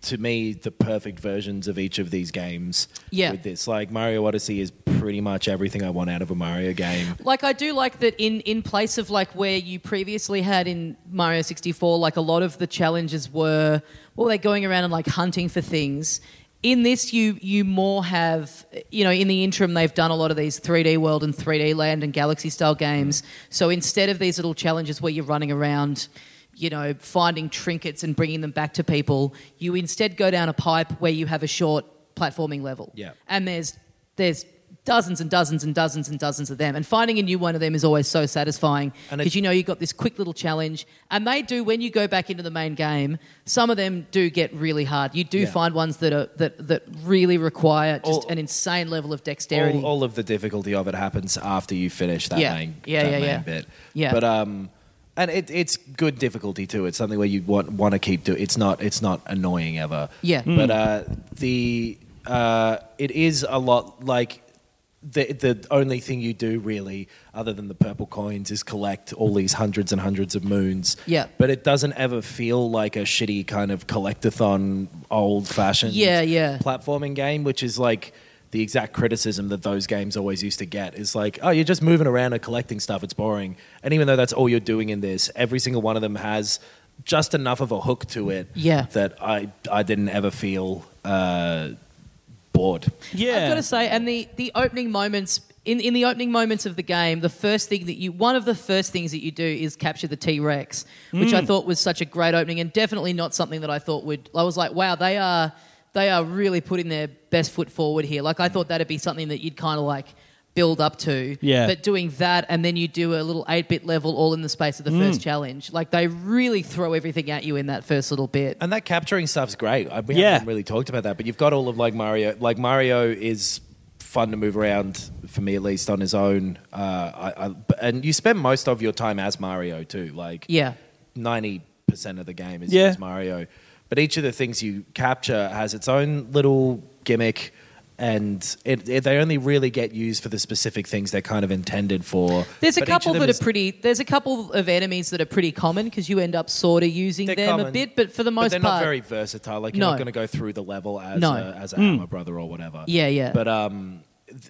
Speaker 4: to me the perfect versions of each of these games.
Speaker 3: Yeah.
Speaker 4: With this, like Mario Odyssey is pretty much everything I want out of a Mario game.
Speaker 3: Like I do like that in in place of like where you previously had in Mario 64 like a lot of the challenges were well they're going around and like hunting for things. In this you you more have you know in the interim they've done a lot of these 3D world and 3D land and galaxy style games. So instead of these little challenges where you're running around you know, finding trinkets and bringing them back to people. You instead go down a pipe where you have a short platforming level.
Speaker 4: Yeah.
Speaker 3: And there's there's dozens and dozens and dozens and dozens of them. And finding a new one of them is always so satisfying because you know you've got this quick little challenge. And they do when you go back into the main game, some of them do get really hard. You do
Speaker 4: Yeah.
Speaker 3: find ones that are that that really require just
Speaker 4: All-
Speaker 3: an insane level of dexterity.
Speaker 4: All, all of the difficulty of it happens after you finish that
Speaker 3: Yeah.
Speaker 4: main,
Speaker 3: Yeah,
Speaker 4: that
Speaker 3: yeah,
Speaker 4: main
Speaker 3: yeah.
Speaker 4: bit.
Speaker 3: Yeah.
Speaker 4: But um, and it, it's good difficulty too. It's something where you want want to keep doing. It's not it's not annoying ever.
Speaker 3: Yeah.
Speaker 4: But uh, the uh, it is a lot like the the only thing you do really, other than the purple coins, is collect all these hundreds and hundreds of moons.
Speaker 3: Yeah.
Speaker 4: But it doesn't ever feel like a shitty kind of collectathon, old fashioned
Speaker 3: Yeah, yeah.
Speaker 4: platforming game, which is like the exact criticism that those games always used to get is like, oh, you're just moving around and collecting stuff. It's boring. And even though that's all you're doing in this, every single one of them has just enough of a hook to it
Speaker 3: Yeah.
Speaker 4: that I I didn't ever feel uh, bored.
Speaker 5: Yeah.
Speaker 3: I've got to say, and the, the opening moments in, in the opening moments of the game, the first thing that you one of the first things that you do is capture the T Rex, which
Speaker 5: Mm.
Speaker 3: I thought was such a great opening and definitely not something that I thought would. I was like, wow, they are they are really putting their best foot forward here. Like I thought that'd be something that you'd kind of like build up to.
Speaker 5: Yeah.
Speaker 3: But doing that and then you do a little eight bit level all in the space of the first
Speaker 5: Mm.
Speaker 3: challenge. Like they really throw everything at you in that first little bit.
Speaker 4: And that capturing stuff's great. I, we
Speaker 5: Yeah.
Speaker 4: haven't really talked about that, but you've got all of like Mario. Like Mario is fun to move around for me at least on his own. Uh, I, I, and you spend most of your time as Mario too. Like
Speaker 3: Yeah.
Speaker 4: ninety percent of the game is
Speaker 5: Yeah.
Speaker 4: as Mario. But each of the things you capture has its own little gimmick, and it, it, they only really get used for the specific things they're kind of intended for.
Speaker 3: There's a
Speaker 4: But
Speaker 3: couple
Speaker 4: them
Speaker 3: that
Speaker 4: is-
Speaker 3: are pretty. There's a couple of enemies that are pretty common because you end up sort of using
Speaker 4: They're
Speaker 3: them a bit, but for the
Speaker 4: but
Speaker 3: most
Speaker 4: they're
Speaker 3: part,
Speaker 4: not very versatile. Like you're
Speaker 3: No.
Speaker 4: not going to go through the level as
Speaker 3: No.
Speaker 4: a, as a Hammer Brother or whatever.
Speaker 3: Yeah, yeah.
Speaker 4: But um,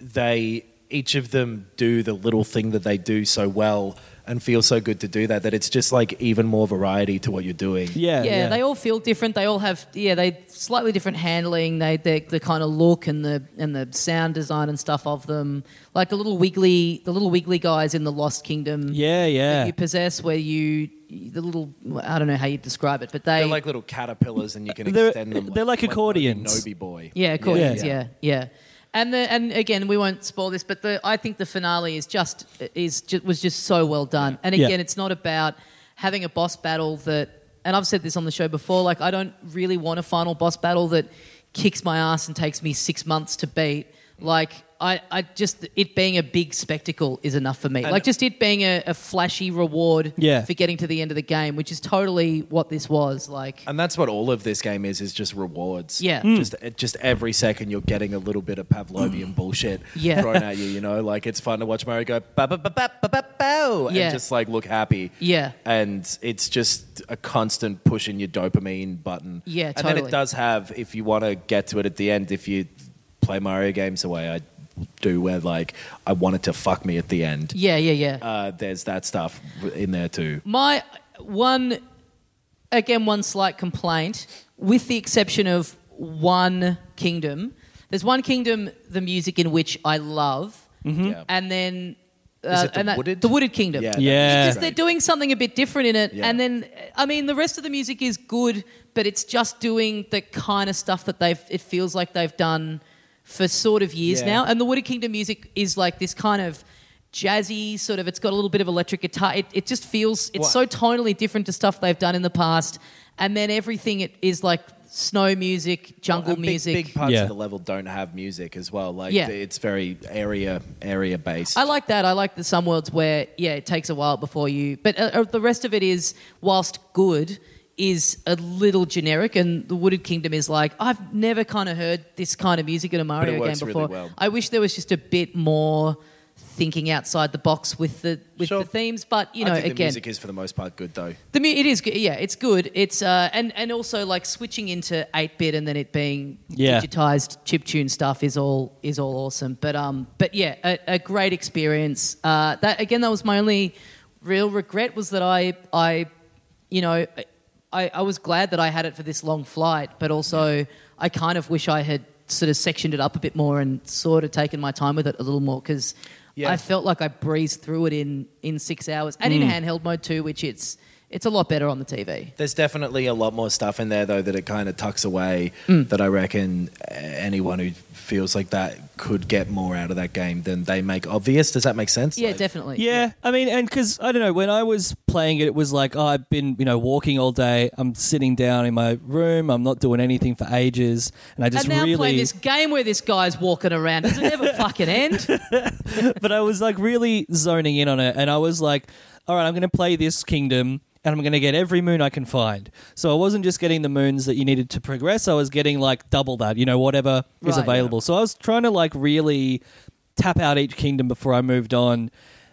Speaker 4: they each of them do the little thing that they do so well and feel so good to do that that it's just like even more variety to what you're doing.
Speaker 5: Yeah,
Speaker 3: yeah, they all feel different. They all have yeah, they slightly different handling. They they the kind of look and the and the sound design and stuff of them. Like the little wiggly the little wiggly guys in the Lost Kingdom.
Speaker 5: Yeah,
Speaker 3: that
Speaker 5: yeah.
Speaker 3: you possess where you the little I don't know how you describe it, but they
Speaker 4: They're like little caterpillars, and you can
Speaker 5: They're-
Speaker 4: extend them.
Speaker 5: they're like accordions.
Speaker 4: Nobi boy.
Speaker 3: Yeah, accordions.
Speaker 5: Yeah.
Speaker 3: Yeah, yeah. And the and again, we won't spoil this, but the I think the finale is just is just, was just so well done. And
Speaker 5: Yeah.
Speaker 3: again, it's not about having a boss battle that. And I've said this on the show before. Like, I don't really want a final boss battle that kicks my ass and takes me six months to beat. Like, I, I just it being a big spectacle is enough for me.
Speaker 4: And-
Speaker 3: like, just it being a, a flashy reward
Speaker 5: Yeah.
Speaker 3: for getting to the end of the game, which is totally what this was. Like,
Speaker 4: And that's what all of this game is: is just rewards.
Speaker 3: Yeah. Mm.
Speaker 4: Just just every second you're getting a little bit of Pavlovian bullshit
Speaker 3: Yeah.
Speaker 4: thrown at you. You know, like it's fun to watch Mario go ba ba ba ba ba ba bow
Speaker 3: Yeah.
Speaker 4: and just like look happy.
Speaker 3: Yeah.
Speaker 4: And it's just a constant pushing your dopamine button.
Speaker 3: Yeah,
Speaker 4: And then it does have, if you want to get to it at the end, if you play Mario games the way I do, where like I want it to fuck me at the end.
Speaker 3: yeah, yeah, yeah.
Speaker 4: Uh, there's that stuff in there too.
Speaker 3: My one, again, one slight complaint, with the exception of one kingdom. There's one kingdom, the music in which I love,
Speaker 4: Yeah.
Speaker 3: and then uh,
Speaker 4: Is it the
Speaker 3: and that-
Speaker 4: Wooded?
Speaker 3: the Wooded Kingdom.
Speaker 4: Yeah,
Speaker 5: Yeah.
Speaker 3: because they're doing something a bit different in it,
Speaker 4: Yeah.
Speaker 3: and then I mean the rest of the music is good, but it's just doing the kind of stuff that they've. It feels like they've done for sort of years
Speaker 4: Yeah.
Speaker 3: now, and the Wooded Kingdom music is like this kind of jazzy sort of. It's got a little bit of electric guitar. It, it just feels it's so
Speaker 4: Well-
Speaker 3: tonally different to stuff they've done in the past, and then everything it is like snow music, jungle
Speaker 4: And big-
Speaker 3: music.
Speaker 4: Big, parts
Speaker 5: Yeah.
Speaker 4: of the level don't have music as well. Like
Speaker 3: Yeah.
Speaker 4: it's very area area based.
Speaker 3: I like that. I like the some worlds where yeah, it takes a while before you. But uh, uh, the rest of it is, whilst good, is a little generic. And the Wooded Kingdom is like I've never kind of heard this kind of music in a Mario game
Speaker 4: works really
Speaker 3: before.
Speaker 4: well.
Speaker 3: I wish there was just a bit more thinking outside the box with the with
Speaker 4: Sure.
Speaker 3: the themes. But you know,
Speaker 4: I think the music is for the most part good though.
Speaker 3: the mu- it is good. Yeah, it's good. It's uh, and and also like switching into eight bit and then it being
Speaker 5: Yeah.
Speaker 3: digitized chip tune stuff is all is all awesome. But um, but yeah, a, a great experience. Uh, that again, that was my only real regret was that I I, you know, I I was glad that I had it for this long flight, but also I kind of wish I had sort of sectioned it up a bit more and sort of taken my time with it a little more because.
Speaker 4: Yeah.
Speaker 3: I felt like I breezed through it in, in six hours, and in mm. handheld mode too, which it's it's a lot better on the TV.
Speaker 4: There's definitely a lot more stuff in there though that it kind of tucks away.
Speaker 3: Mm.
Speaker 4: That I reckon uh, anyone who feels like that could get more out of that game than they make obvious. Does that make sense?
Speaker 3: Yeah,
Speaker 4: Like-
Speaker 3: definitely.
Speaker 5: Yeah, I mean, and because I don't know, when I was playing it, it was like, oh, I've been, you know, walking all day. I'm sitting down in my room. I'm not doing anything for ages, and I just
Speaker 3: and now
Speaker 5: really.
Speaker 3: playing this game where this guy's walking around. Does it ever fucking end?
Speaker 5: but I was like really zoning in on it, and I was like, all right, I'm going to play this kingdom. And I'm going to get every moon I can find. So I wasn't just getting the moons that you needed to progress. I was getting like double that, you know, whatever is
Speaker 3: Right,
Speaker 5: available. So I was trying to like really tap out each kingdom before I moved on,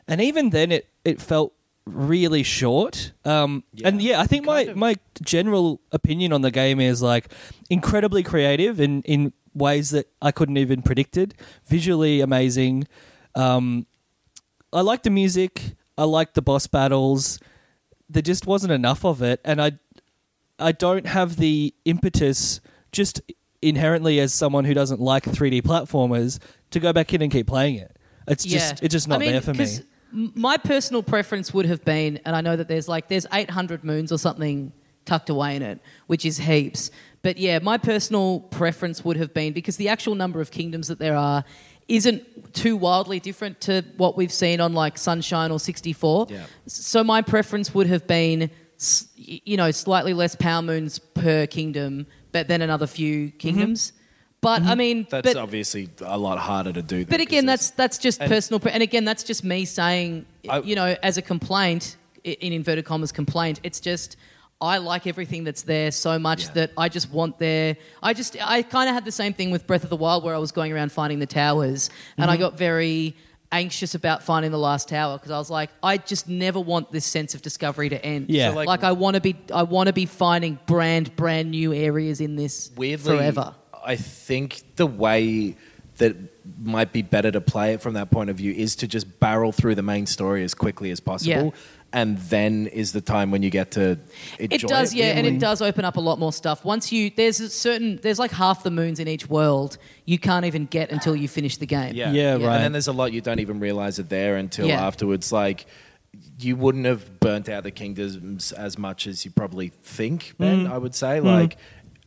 Speaker 5: and even then it it felt really short. Um, and yeah, I think my
Speaker 4: Kind of-
Speaker 5: my general opinion on the game is like incredibly creative in in ways that I couldn't even predicted. Visually amazing. Um, I like the music. I like the boss battles. There just wasn't enough of it, and I I don't have the impetus just inherently as someone who doesn't like 3D platformers to go back in and keep playing it. It's just it's just not
Speaker 3: I mean,
Speaker 5: there for me.
Speaker 3: My personal preference would have been, and I know that there's like there's 800 moons or something tucked away in it, which is heaps. But yeah, my personal preference would have been because the actual number of kingdoms that there are isn't too wildly different to what we've seen on like Sunshine or 64.
Speaker 4: Yeah.
Speaker 3: So my preference would have been, you know, slightly less power moons per kingdom, but then another few kingdoms. Mm-hmm. But I mm-hmm. mean,
Speaker 4: That's
Speaker 3: but,
Speaker 4: obviously a lot harder to do.
Speaker 3: but again, that's that's just
Speaker 4: and-
Speaker 3: personal, and again, that's just me saying,
Speaker 4: I-
Speaker 3: you know, as a complaint in inverted commas, complaint. It's just I like everything that's there so much
Speaker 4: Yeah.
Speaker 3: that I just want there. I just I kind of had the same thing with Breath of the Wild, where I was going around finding the towers, and I
Speaker 4: Mm-hmm.
Speaker 3: got very anxious about finding the last tower because I was like, I just never want this sense of discovery to end.
Speaker 5: Yeah. So,
Speaker 3: like,
Speaker 4: like-
Speaker 3: I want to be I want to be finding brand brand new areas in this
Speaker 4: weirdly
Speaker 3: forever.
Speaker 4: I think the way that might be better to play it from that point of view is to just barrel through the main story as quickly as possible.
Speaker 3: Yeah.
Speaker 4: And then is the time when you get to enjoy
Speaker 3: It does, yeah, and it does open up a lot more stuff. Once you there's a certain there's like half the moons in each world you can't even get until you finish the game.
Speaker 4: Yeah.
Speaker 5: Yeah, right.
Speaker 4: And then there's a lot you don't even realize are there until
Speaker 3: Yeah.
Speaker 4: afterwards. Like, you wouldn't have burnt out the kingdoms as much as you probably think, Ben,
Speaker 5: Mm.
Speaker 4: I would say. Like,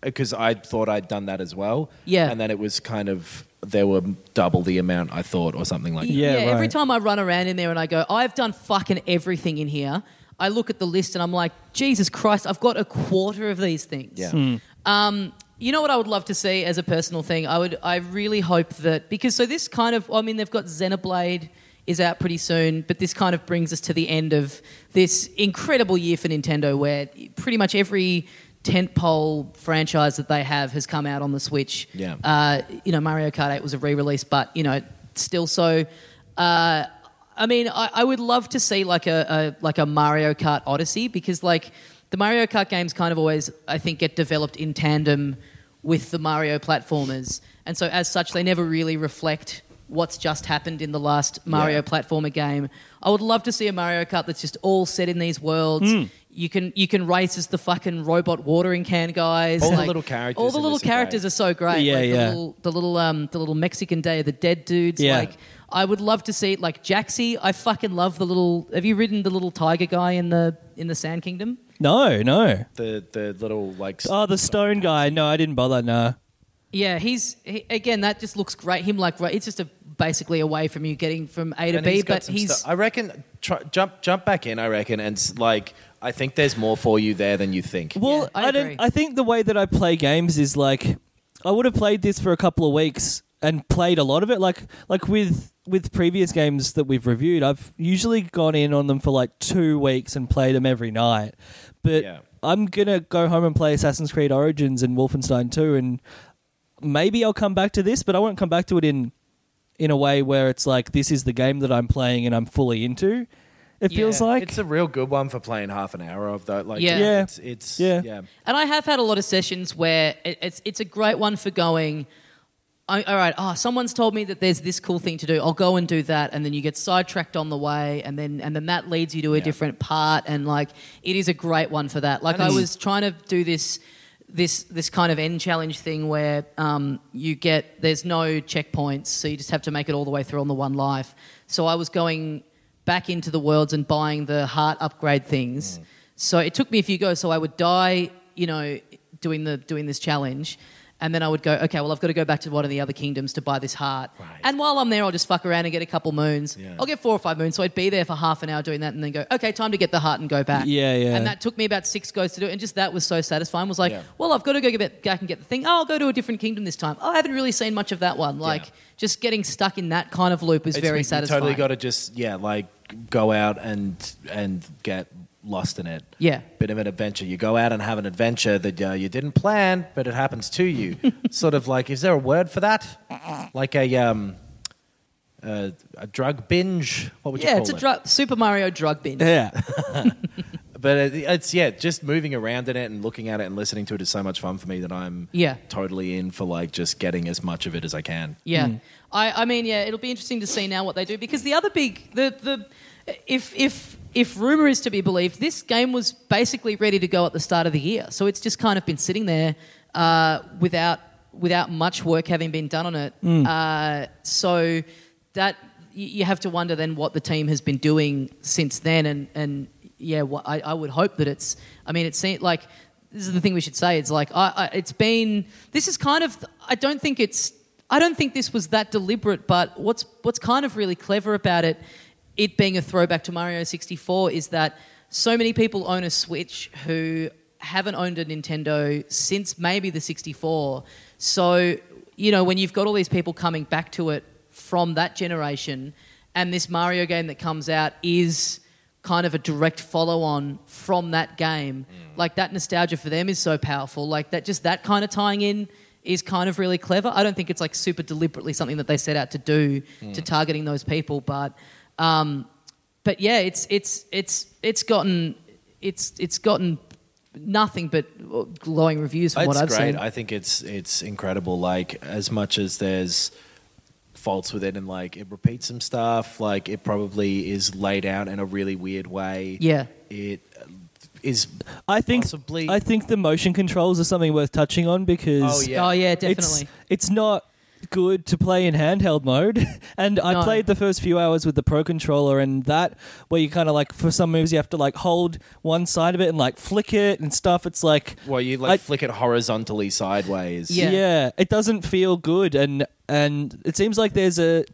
Speaker 4: because I thought I'd done that as well.
Speaker 3: Yeah.
Speaker 4: And then it was kind of, there were double the amount I thought or something like that.
Speaker 5: Yeah,
Speaker 3: Every
Speaker 5: right.
Speaker 3: time I run around in there and I go, I've done fucking everything in here. I look at the list and I'm like, Jesus Christ, I've got a quarter of these things.
Speaker 4: Yeah.
Speaker 3: Um, you know what I would love to see as a personal thing? I would. I really hope that because so this kind of. I mean, they've got Xenoblade is out pretty soon, but this kind of brings us to the end of this incredible year for Nintendo, where pretty much every tentpole franchise that they have has come out on the Switch.
Speaker 4: Yeah.
Speaker 3: Uh, you know, Mario Kart 8 was a re-release, but you know, still so. Uh, I mean, I, I would love to see like a, a like a Mario Kart Odyssey because like the Mario Kart games kind of always I think get developed in tandem with the Mario platformers, and so as such they never really reflect what's just happened in the last Mario
Speaker 4: Yeah.
Speaker 3: platformer game. I would love to see a Mario Kart that's just all set in these worlds.
Speaker 4: Hmm.
Speaker 3: You can you can race as the fucking robot watering can guys.
Speaker 4: All the little characters
Speaker 3: All the little
Speaker 4: this are
Speaker 3: characters
Speaker 4: great.
Speaker 3: are so great.
Speaker 5: Yeah,
Speaker 3: like
Speaker 5: yeah.
Speaker 3: The little, the little um the little Mexican Day of the Dead dudes.
Speaker 5: Yeah.
Speaker 3: Like I would love to see like Jaxi. I fucking love the little. Have you ridden the little tiger guy in the in the Sand Kingdom?
Speaker 5: No, no.
Speaker 4: The, the little, like,
Speaker 5: Oh, the stone guy. No, I didn't bother. No.
Speaker 3: Yeah, he's he, again. That just looks great. Him like right. It's just a basically away from you getting from A to
Speaker 4: and
Speaker 3: B,
Speaker 4: he's got
Speaker 3: but
Speaker 4: some
Speaker 3: he's
Speaker 4: stuff. I reckon, try, jump, jump back in, I reckon, and like, I think there's more for you there than you think.
Speaker 5: Well,
Speaker 3: Yeah, I
Speaker 5: I,
Speaker 3: agree.
Speaker 5: don't. I think the way that I play games is like, I would have played this for a couple of weeks and played a lot of it. Like, like with with previous games that we've reviewed, I've usually gone in on them for like two weeks and played them every night. But
Speaker 4: Yeah.
Speaker 5: I'm gonna go home and play Assassin's Creed Origins and Wolfenstein 2, and maybe I'll come back to this, but I won't come back to it in in a way where it's like this is the game that I'm playing and I'm fully into. It feels
Speaker 3: Yeah.
Speaker 5: like
Speaker 4: It's a real good one for playing half an hour of though. Like,
Speaker 3: Yeah.
Speaker 5: Yeah.
Speaker 4: It's, it's
Speaker 5: Yeah.
Speaker 4: yeah.
Speaker 3: And I have had a lot of sessions where it, it's it's a great one for going. I, all right, oh, someone's told me that there's this cool thing to do. I'll go and do that, and then you get sidetracked on the way, and then and then that leads you to a
Speaker 4: Yeah.
Speaker 3: different part, and like it is a great one for that. Like
Speaker 4: And
Speaker 3: I was trying to do this this this kind of end challenge thing where um, you get there's no checkpoints, so you just have to make it all the way through on the one life. So I was going back into the worlds and buying the heart upgrade things.
Speaker 4: Mm.
Speaker 3: So it took me a few goes. So I would die, you know, doing the doing this challenge, and then I would go, okay, well I've got to go back to one of the other kingdoms to buy this heart.
Speaker 4: Right.
Speaker 3: And while I'm there, I'll just fuck around and get a couple moons.
Speaker 4: Yeah.
Speaker 3: I'll get four or five moons. So I'd be there for half an hour doing that, and then go, okay, time to get the heart and go back.
Speaker 5: Yeah, yeah.
Speaker 3: And that took me about six goes to do it, and just that was so satisfying. Was like,
Speaker 4: Yeah.
Speaker 3: well, I've got to go get back and get the thing. Oh, I'll go to a different kingdom this time. Oh, I haven't really seen much of that one. Like,
Speaker 4: Yeah.
Speaker 3: just getting stuck in that kind of loop is
Speaker 4: It's-
Speaker 3: very
Speaker 4: you
Speaker 3: satisfying.
Speaker 4: totally got to just yeah, like go out and and get lost in it.
Speaker 3: Yeah.
Speaker 4: bit of an adventure. You go out and have an adventure that uh, you didn't plan, but it happens to you. sort of like, is there a word for that? Like a um, uh, a drug binge. What would you call it?
Speaker 3: Yeah, it's a
Speaker 4: it?
Speaker 3: drug, Super Mario drug binge.
Speaker 5: Yeah.
Speaker 4: But it, it's yeah, just moving around in it and looking at it and listening to it is so much fun for me that I'm
Speaker 3: Yeah.
Speaker 4: totally in for like just getting as much of it as I can.
Speaker 3: Yeah, I, I mean, yeah, it'll be interesting to see now what they do because the other big, the the, if if if rumor is to be believed, this game was basically ready to go at the start of the year, so it's just kind of been sitting there uh, without without much work having been done on it. Uh, so that you have to wonder then what the team has been doing since then, and and yeah, what, I, I would hope that it's. I mean, it seemed like this is the thing we should say. It's like I, I, it's been. This is kind of. I don't think it's. I don't think this was that deliberate. But what's what's kind of really clever about it, it being a throwback to Mario 64, is that so many people own a Switch who haven't owned a Nintendo since maybe the 64. So you know when you've got all these people coming back to it from that generation, and this Mario game that comes out is kind of a direct follow on from that game. Mm. Like that nostalgia for them is so powerful. Like that just that kind of tying in is kind of really clever. I don't think it's like super deliberately something that they set out to do to mm. targeting those people, but um, but yeah, it's it's it's it's gotten it's it's gotten nothing but glowing reviews from
Speaker 4: it's
Speaker 3: what I've
Speaker 4: great.
Speaker 3: seen.
Speaker 4: I think it's it's incredible. Like as much as there's faults with it and like it repeats some stuff, like it probably is laid out in a really weird way.
Speaker 3: yeah.
Speaker 4: It uh,
Speaker 5: I think
Speaker 4: Possibly.
Speaker 5: I think the motion controls are something worth touching on because
Speaker 4: Oh, yeah.
Speaker 3: Oh yeah,
Speaker 5: it's
Speaker 3: definitely.
Speaker 5: it's not good to play in handheld mode. and I
Speaker 3: No.
Speaker 5: played the first few hours with the pro controller and that where you kind of like for some moves you have to like hold one side of it and like flick it and stuff. It's like
Speaker 4: well, you like
Speaker 5: I-
Speaker 4: flick it horizontally sideways.
Speaker 3: Yeah.
Speaker 5: yeah, it doesn't feel good and and it seems like there's a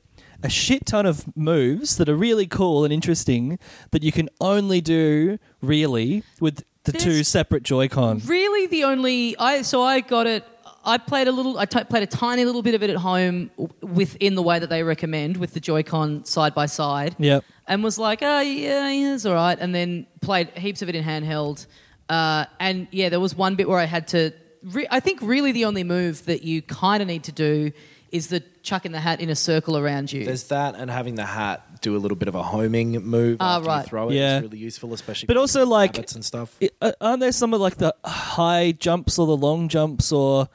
Speaker 5: a shit ton of moves that are really cool and interesting that you can only do really with the two
Speaker 3: There's-
Speaker 5: separate Joy-Con.
Speaker 3: Really, the only I so I got it. I played a little. I t- played a tiny little bit of it at home w- within the way that they recommend with the Joy-Con side by side.
Speaker 5: Yep.
Speaker 3: and was like, oh yeah, yeah, it's all right. And then played heaps of it in handheld. Uh, and yeah, there was one bit where I had to. Re- I think really the only move that you kind of need to do is the chucking the hat in a circle around you.
Speaker 4: There's that, and having the hat do a little bit of a homing move
Speaker 3: Ah,
Speaker 4: after
Speaker 3: right.
Speaker 4: you throw it
Speaker 5: Yeah.
Speaker 4: is really useful, especially.
Speaker 5: But also, like,
Speaker 4: habits and stuff.
Speaker 5: I- uh, aren't there some of like the high jumps or the long jumps or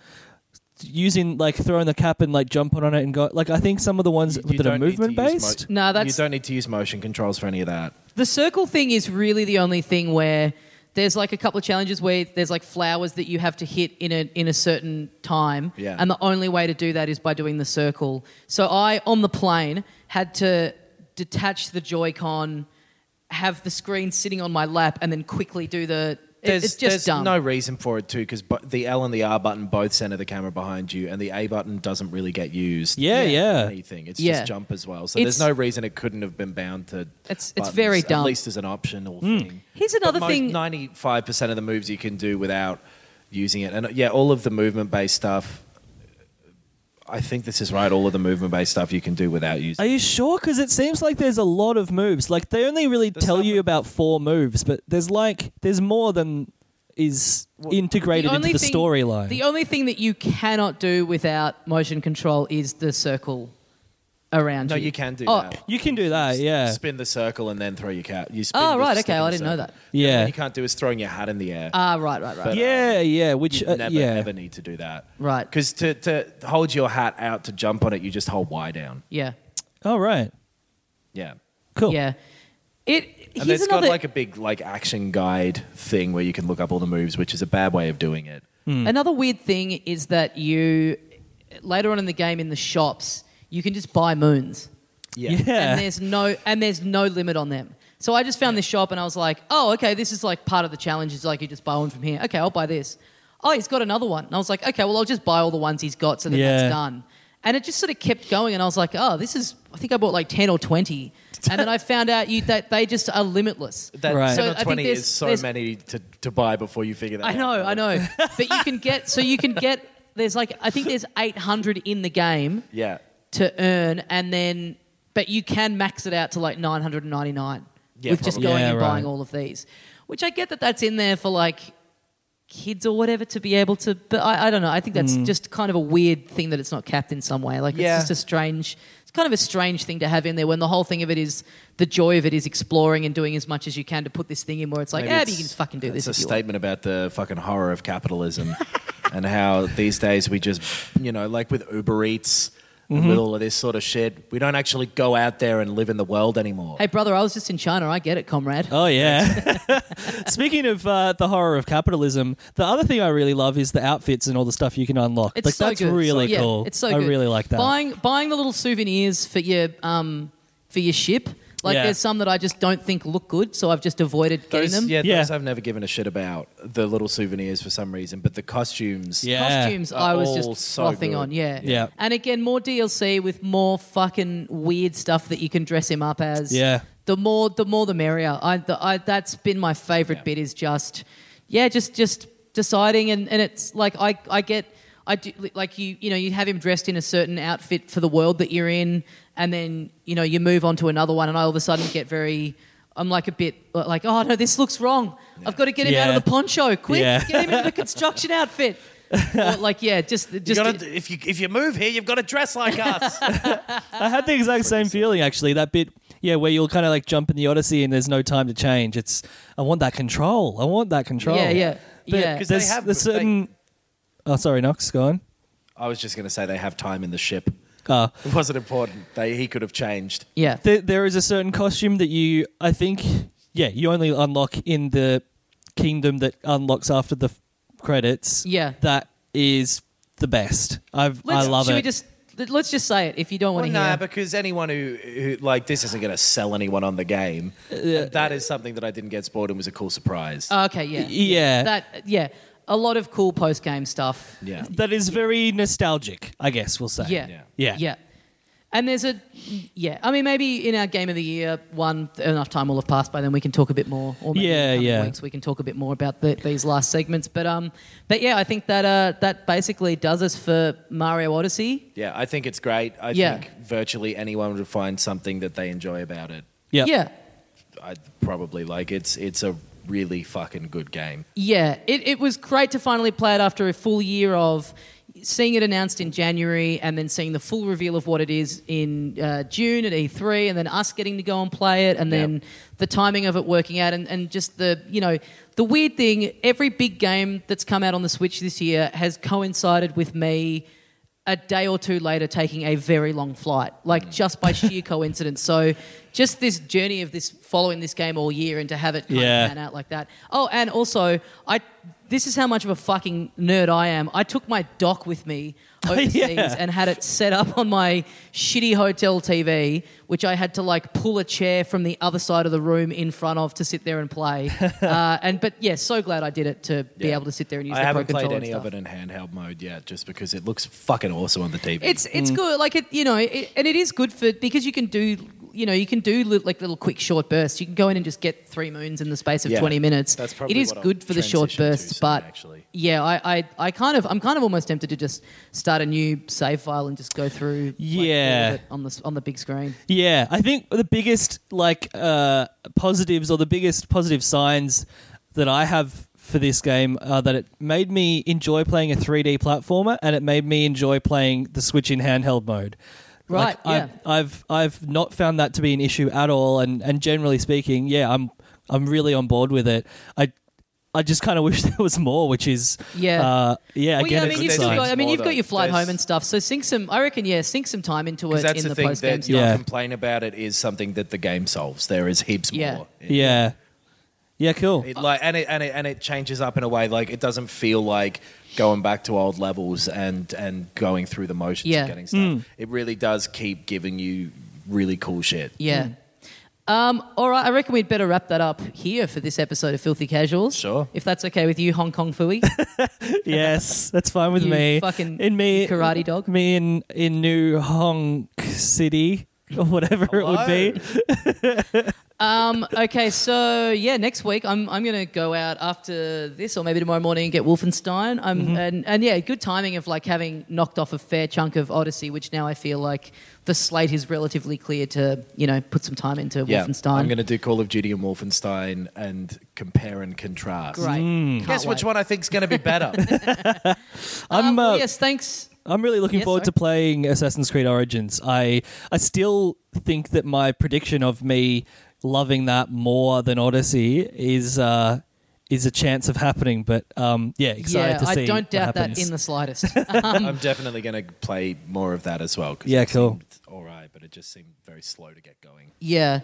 Speaker 5: using like throwing the cap and like jumping on it and go like I think some of the ones
Speaker 4: You- you
Speaker 5: that are
Speaker 4: don't need to
Speaker 5: movement
Speaker 4: use
Speaker 5: based.
Speaker 4: mo-
Speaker 3: No, that's-
Speaker 4: you don't need to use motion controls for any of that.
Speaker 3: The circle thing is really the only thing where there's like a couple of challenges where there's like flowers that you have to hit in a in a certain time,
Speaker 4: Yeah.
Speaker 3: and the only way to do that is by doing the circle. So I on the plane had to detach the Joy-Con, have the screen sitting on my lap, and then quickly do the. It-
Speaker 4: There's,
Speaker 3: it's just
Speaker 4: there's
Speaker 3: dumb.
Speaker 4: no reason for it too, because the L and the R button both center the camera behind you, and the A button doesn't really get used.
Speaker 5: Yeah,
Speaker 3: Yeah.
Speaker 5: yeah.
Speaker 4: anything. It's
Speaker 3: Yeah.
Speaker 4: just jump as well. So
Speaker 3: It's-
Speaker 4: there's no reason it couldn't have been bound to.
Speaker 3: It's- it's
Speaker 4: buttons,
Speaker 3: very dumb.
Speaker 4: At least as an optional hmm. thing.
Speaker 3: Here's another thing-
Speaker 4: Ninety-five percent of the moves you can do without using it, and yeah, all of the movement-based stuff. I think this is right. All of the movement-based stuff you can do without using.
Speaker 5: Are you sure? Because it seems like there's a lot of moves. Like they only really
Speaker 4: There's
Speaker 5: tell you
Speaker 4: that-
Speaker 5: about four moves, but there's like there's more than is integrated into the
Speaker 3: thing-
Speaker 5: storyline.
Speaker 3: The only thing that you cannot do without motion control is the circle around
Speaker 4: No,
Speaker 3: you.
Speaker 4: you can do
Speaker 3: Oh,
Speaker 4: that.
Speaker 5: you can do that, yeah.
Speaker 4: Spin the circle and then throw your cat. You spin
Speaker 3: Oh,
Speaker 4: the
Speaker 3: right,
Speaker 4: stick
Speaker 3: okay,
Speaker 4: in
Speaker 3: I
Speaker 4: the
Speaker 3: didn't know
Speaker 4: circle.
Speaker 3: that.
Speaker 4: And
Speaker 5: Yeah.
Speaker 4: What you can't do is throwing your hat in the air.
Speaker 3: Ah, right, right, right.
Speaker 4: But-
Speaker 5: yeah, yeah. Which
Speaker 4: you
Speaker 5: uh,
Speaker 4: never
Speaker 5: yeah,
Speaker 4: ever need to do that.
Speaker 3: Right.
Speaker 4: Because to, to hold your hat out to jump on it, you just hold Y down.
Speaker 3: yeah.
Speaker 5: oh right,
Speaker 4: Yeah.
Speaker 5: cool.
Speaker 3: Yeah. It
Speaker 4: And
Speaker 3: here's
Speaker 4: it's
Speaker 3: another
Speaker 4: got like a big like action guide thing where you can look up all the moves, which is a bad way of doing it.
Speaker 3: another weird thing is that you later on in the game in the shops you can just buy moons.
Speaker 4: Yeah.
Speaker 5: Yeah.
Speaker 3: and there's no and there's no limit on them. So I just found this shop and I was like, oh, okay, this is like part of the challenge. It's like you just buy one from here. Okay, I'll buy this. Oh, he's got another one. And I was like, okay, well, I'll just buy all the ones he's got so that
Speaker 5: Yeah.
Speaker 3: that's done. And it just sort of kept going. And I was like, oh, this is, I think I bought like 10 or 20. And then I found out you, that they just are limitless.
Speaker 4: That
Speaker 5: Right.
Speaker 4: 10
Speaker 3: So
Speaker 4: or
Speaker 3: think
Speaker 4: 20
Speaker 3: there's-
Speaker 4: is so
Speaker 3: there's-
Speaker 4: many to, to buy before you figure that out.
Speaker 3: I
Speaker 4: out.
Speaker 3: know, I know. But you can get, so you can get, there's like, I think there's 800 in the game
Speaker 4: Yeah.
Speaker 3: To earn, and then but you can max it out to like 999
Speaker 4: Yeah,
Speaker 3: with just going
Speaker 5: Yeah,
Speaker 3: and buying all of these. Which I get that that's in there for like kids or whatever to be able to, but I, I don't know. I think that's mm. just kind of a weird thing that it's not capped in some way. Like
Speaker 4: Yeah.
Speaker 3: it's just a strange, it's kind of a strange thing to have in there when the whole thing of it is the joy of it is exploring and doing as much as you can to put this thing in where it's like,
Speaker 4: Maybe
Speaker 3: yeah,
Speaker 4: it's-
Speaker 3: you can just fucking do this.
Speaker 4: it's a
Speaker 3: if you want."
Speaker 4: statement about the fucking horror of capitalism and how these days we just, you know, like with Uber Eats
Speaker 3: Mm-hmm.
Speaker 4: and with all of this sort of shit, we don't actually go out there and live in the world anymore.
Speaker 3: Hey, brother, I was just in China. I get it, comrade.
Speaker 5: Oh yeah. Speaking of uh, the horror of capitalism, the other thing I really love is the outfits and all the stuff you can unlock.
Speaker 3: It's
Speaker 5: like
Speaker 3: so
Speaker 5: that's
Speaker 3: good.
Speaker 5: really
Speaker 3: yeah,
Speaker 5: cool.
Speaker 3: It's so
Speaker 5: I
Speaker 3: good.
Speaker 5: really like that.
Speaker 3: Buying buying the little souvenirs for your um for your ship. Like
Speaker 5: Yeah.
Speaker 3: there's some that I just don't think look good, so I've just avoided getting
Speaker 4: Those,
Speaker 3: them.
Speaker 4: yeah,
Speaker 5: Yeah.
Speaker 4: those I've never given a shit about the little souvenirs for some reason, but the costumes,
Speaker 5: Yeah.
Speaker 3: Costumes,
Speaker 4: Are
Speaker 3: I was
Speaker 4: all
Speaker 3: just
Speaker 4: so
Speaker 3: frothing
Speaker 4: good.
Speaker 3: on. Yeah,
Speaker 5: Yeah.
Speaker 3: And again, more DLC with more fucking weird stuff that you can dress him up as.
Speaker 5: Yeah.
Speaker 3: The more, the more, the merrier. I, the, I that's been my favorite
Speaker 4: Yeah.
Speaker 3: bit. Is just, yeah, just just deciding, and, and it's like I I get. I do like you. You know, you have him dressed in a certain outfit for the world that you're in, and then you know you move on to another one, and I all of a sudden get very. I'm like a bit like, oh no, this looks wrong. I've got to get him out of the poncho. Quick,
Speaker 5: Yeah.
Speaker 3: get him into the construction outfit. Or, like, yeah, just
Speaker 4: You
Speaker 3: just
Speaker 4: gotta, if you if you move here, you've got to dress like us.
Speaker 5: I had the exact same feeling actually. That bit, yeah, where you'll kind of like jump in the Odyssey and there's no time to change. It's I want that control. I want that control.
Speaker 3: yeah, yeah,
Speaker 5: But
Speaker 3: yeah.
Speaker 4: Because they
Speaker 5: there's,
Speaker 4: have-
Speaker 5: there's certain. Oh, sorry, Knox. Go on.
Speaker 4: I was just going to say they have time in the ship.
Speaker 5: Uh,
Speaker 4: It wasn't important. They he could have changed.
Speaker 3: yeah.
Speaker 5: there, there is a certain costume that you, I think, yeah, you only unlock in the kingdom that unlocks after the f- credits.
Speaker 3: Yeah.
Speaker 5: that is the best. I've
Speaker 3: Let's,
Speaker 5: I love
Speaker 3: should
Speaker 5: it.
Speaker 3: we just let's just say it if you don't want
Speaker 4: Well,
Speaker 3: to
Speaker 4: nah,
Speaker 3: hear.
Speaker 4: because anyone who, who like this isn't going to sell anyone on the game. And that is something that I didn't get spoiled and was a cool surprise.
Speaker 3: Oh, okay, yeah,
Speaker 5: Yeah.
Speaker 3: That yeah, a lot of cool post game stuff.
Speaker 4: yeah.
Speaker 5: that is very nostalgic. I guess we'll say.
Speaker 3: Yeah.
Speaker 4: Yeah.
Speaker 5: Yeah.
Speaker 3: Yeah. And there's a, yeah. I mean, maybe in our game of the year one, enough time will have passed by then. We can talk a bit more. Or maybe
Speaker 5: Yeah,
Speaker 3: in a couple of
Speaker 5: yeah.
Speaker 3: Weeks we can talk a bit more about the, these last segments. But um, but yeah, I think that uh, that basically does us for Mario Odyssey.
Speaker 4: Yeah, I think it's great. I
Speaker 3: Yeah.
Speaker 4: think virtually anyone would find something that they enjoy about it.
Speaker 5: Yep.
Speaker 3: Yeah.
Speaker 4: I probably like it's it's a really fucking good game.
Speaker 3: Yeah, it, it was great to finally play it after a full year of seeing it announced in January and then seeing the full reveal of what it is in uh, June at E3 and then us getting to go and play it and then the timing of it working out and, and just the, you know, the weird thing, every big game that's come out on the Switch this year has coincided with me a day or two later taking a very long flight, like mm. just by sheer coincidence. So just this journey of this following this game all year and to have it kind
Speaker 5: Yeah.
Speaker 3: of pan out like that. Oh, and also I this is how much of a fucking nerd I am. I took my dock with me overseas
Speaker 5: Yeah.
Speaker 3: and had it set up on my shitty hotel TV, which I had to like pull a chair from the other side of the room in front of to sit there and play. uh, and but yeah, so glad I did it to be
Speaker 4: Yeah.
Speaker 3: able to sit there and use
Speaker 4: I
Speaker 3: the
Speaker 4: haven't
Speaker 3: Pro
Speaker 4: played any of it in handheld mode yet, just because it looks fucking awesome on the TV.
Speaker 3: It's it's
Speaker 5: Mm.
Speaker 3: good, like it, you know, it, and it is good for because you can do, you know, you can do li- like little quick short bursts. You can go in and just get three moons in the space of
Speaker 4: Yeah,
Speaker 3: twenty minutes.
Speaker 4: that's probably
Speaker 3: it is
Speaker 4: what I'll
Speaker 3: good for the short bursts, but
Speaker 4: actually.
Speaker 3: yeah, I, I I kind of I'm kind of almost tempted to just start a new save file and just go through like,
Speaker 5: Yeah.
Speaker 3: it on the on the big screen.
Speaker 5: Yeah, I think the biggest like uh, positives or the biggest positive signs that I have for this game are that it made me enjoy playing a 3D platformer and it made me enjoy playing the Switch in handheld mode.
Speaker 3: Right,
Speaker 5: I,
Speaker 3: yeah.
Speaker 5: I've I've not found that to be an issue at all, and, and generally speaking, yeah, I'm I'm really on board with it. I I just kind of wish there was more, which is
Speaker 3: Yeah.
Speaker 5: uh, yeah.
Speaker 3: Well,
Speaker 5: again,
Speaker 3: yeah, I mean, you've still got, I mean, you've got your flight home and stuff. So sink some, I reckon, yeah, sink some time into it
Speaker 4: that's
Speaker 3: in
Speaker 4: the,
Speaker 3: the,
Speaker 4: thing
Speaker 3: post game
Speaker 4: that
Speaker 3: stuff.
Speaker 4: you
Speaker 5: Yeah.
Speaker 4: complain about it is something that the game solves. There is heaps
Speaker 3: Yeah.
Speaker 4: more.
Speaker 5: yeah, yeah, cool.
Speaker 4: It, like and it and it and it changes up in a way like it doesn't feel like going back to old levels and and going through the motions
Speaker 3: Yeah.
Speaker 4: of getting stuff. It really does keep giving you really cool shit.
Speaker 3: Yeah. Um, all right, I reckon we'd better wrap that up here for this episode of Filthy Casuals.
Speaker 4: Sure.
Speaker 3: If that's okay with you, Hong Kong Phooey.
Speaker 5: yes, that's fine with
Speaker 3: You
Speaker 5: me.
Speaker 3: fucking
Speaker 5: in me
Speaker 3: karate dog.
Speaker 5: Me in in New Honk City or whatever it would be.
Speaker 3: um, okay, so yeah, next week I'm I'm gonna go out after this or maybe tomorrow morning and get Wolfenstein. I'm
Speaker 5: Mm-hmm.
Speaker 3: and, and yeah, good timing of like having knocked off a fair chunk of Odyssey, which now I feel like the slate is relatively clear to, you know, put some time into
Speaker 4: Yeah,
Speaker 3: Wolfenstein.
Speaker 4: I'm going to do Call of Duty and Wolfenstein and compare and contrast.
Speaker 3: Great.
Speaker 5: Mm.
Speaker 3: Can't
Speaker 4: Guess which one I think is going to be better?
Speaker 5: I'm
Speaker 3: Um, well,
Speaker 5: uh,
Speaker 3: yes, thanks.
Speaker 5: I'm really looking
Speaker 3: Yes,
Speaker 5: forward
Speaker 3: sorry.
Speaker 5: to playing Assassin's Creed Origins. I I still think that my prediction of me loving that more than Odyssey is uh, is a chance of happening. But um, yeah, excited
Speaker 3: yeah,
Speaker 5: to see.
Speaker 3: I don't
Speaker 5: what
Speaker 3: doubt that in the slightest.
Speaker 4: I'm definitely going to play more of that as well. 'cause
Speaker 5: Yeah,
Speaker 4: it
Speaker 5: cool.
Speaker 4: All right, but it just seemed very slow to get going.
Speaker 3: Yeah.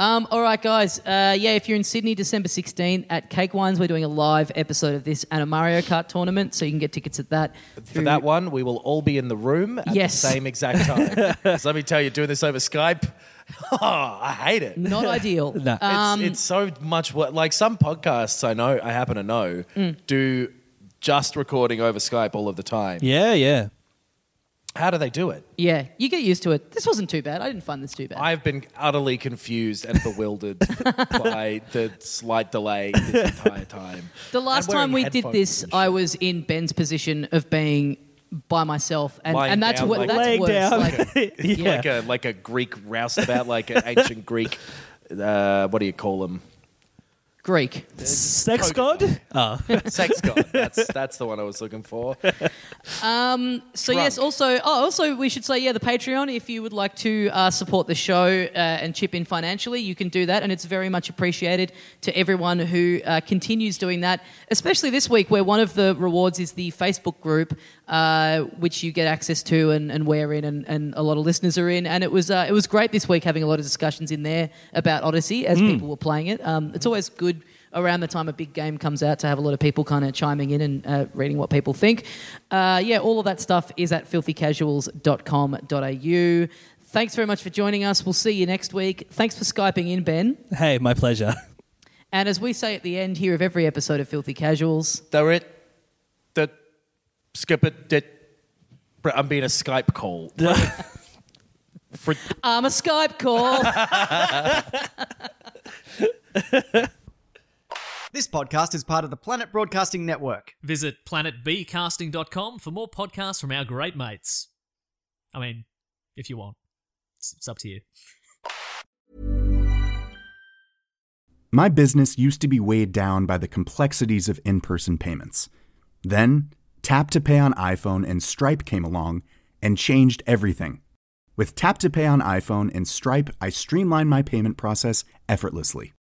Speaker 3: Um, all right, guys. Uh, yeah, if you're in Sydney, December 16th at Cake Wines, we're doing a live episode of this and a Mario Kart tournament, so you can get tickets at that.
Speaker 4: For
Speaker 3: through-
Speaker 4: that one, we will all be in the room at
Speaker 3: Yes.
Speaker 4: the same exact time. 'Cause let me tell you, doing this over Skype, oh, I hate it.
Speaker 3: Not ideal.
Speaker 5: No.
Speaker 4: It's,
Speaker 3: Um,
Speaker 4: it's so much what like some podcasts I know I happen to know
Speaker 3: Mm.
Speaker 4: do just recording over Skype all of the time.
Speaker 5: Yeah, yeah.
Speaker 4: How do they do it?
Speaker 3: Yeah, you get used to it. This wasn't too bad. I didn't find this too bad.
Speaker 4: I've been utterly confused and bewildered by the slight delay this entire time.
Speaker 3: the last
Speaker 4: And wearing
Speaker 3: time we did
Speaker 4: headphones
Speaker 3: this,
Speaker 4: and
Speaker 3: I was in Ben's position of being by myself, and,
Speaker 4: Lying
Speaker 3: and that's
Speaker 4: down
Speaker 3: what
Speaker 4: like-
Speaker 3: that's
Speaker 5: Laying
Speaker 3: worse.
Speaker 5: down.
Speaker 3: Like,
Speaker 5: yeah.
Speaker 4: like a like a Greek roustabout, like an ancient Greek. Uh, what do you call them?
Speaker 3: Greek.
Speaker 5: Sex god? Oh.
Speaker 4: Sex god. That's that's the one I was looking for.
Speaker 3: So yes, also, oh, also we should say, yeah, the Patreon. If you would like to uh, support the show uh, and chip in financially, you can do that, and it's very much appreciated to everyone who uh, continues doing that. Especially this week, where one of the rewards is the Facebook group, uh, which you get access to, and, and we're in, and, and a lot of listeners are in. And it was uh, it was great this week having a lot of discussions in there about Odyssey as people were playing it. Um, it's always good around the time a big game comes out to have a lot of people kind of chiming in and uh, reading what people think. Uh, yeah, all of that stuff is at filthycasuals.com.au. Thanks very much for joining us. We'll see you next week. Thanks for Skyping in, Ben.
Speaker 5: Hey, my pleasure.
Speaker 3: And as we say at the end here of every episode of Filthy Casuals,
Speaker 4: They're it. The skip it. That I'm being a Skype call. For,
Speaker 3: I'm a Skype call.
Speaker 1: This podcast is part of the Planet Broadcasting Network.
Speaker 2: Visit planetbcasting.com for more podcasts from our great mates. I mean, if you want, it's, it's up to you.
Speaker 6: My business used to be weighed down by the complexities of in person payments. Then, Tap to Pay on iPhone and Stripe came along and changed everything. With Tap to Pay on iPhone and Stripe, I streamlined my payment process effortlessly.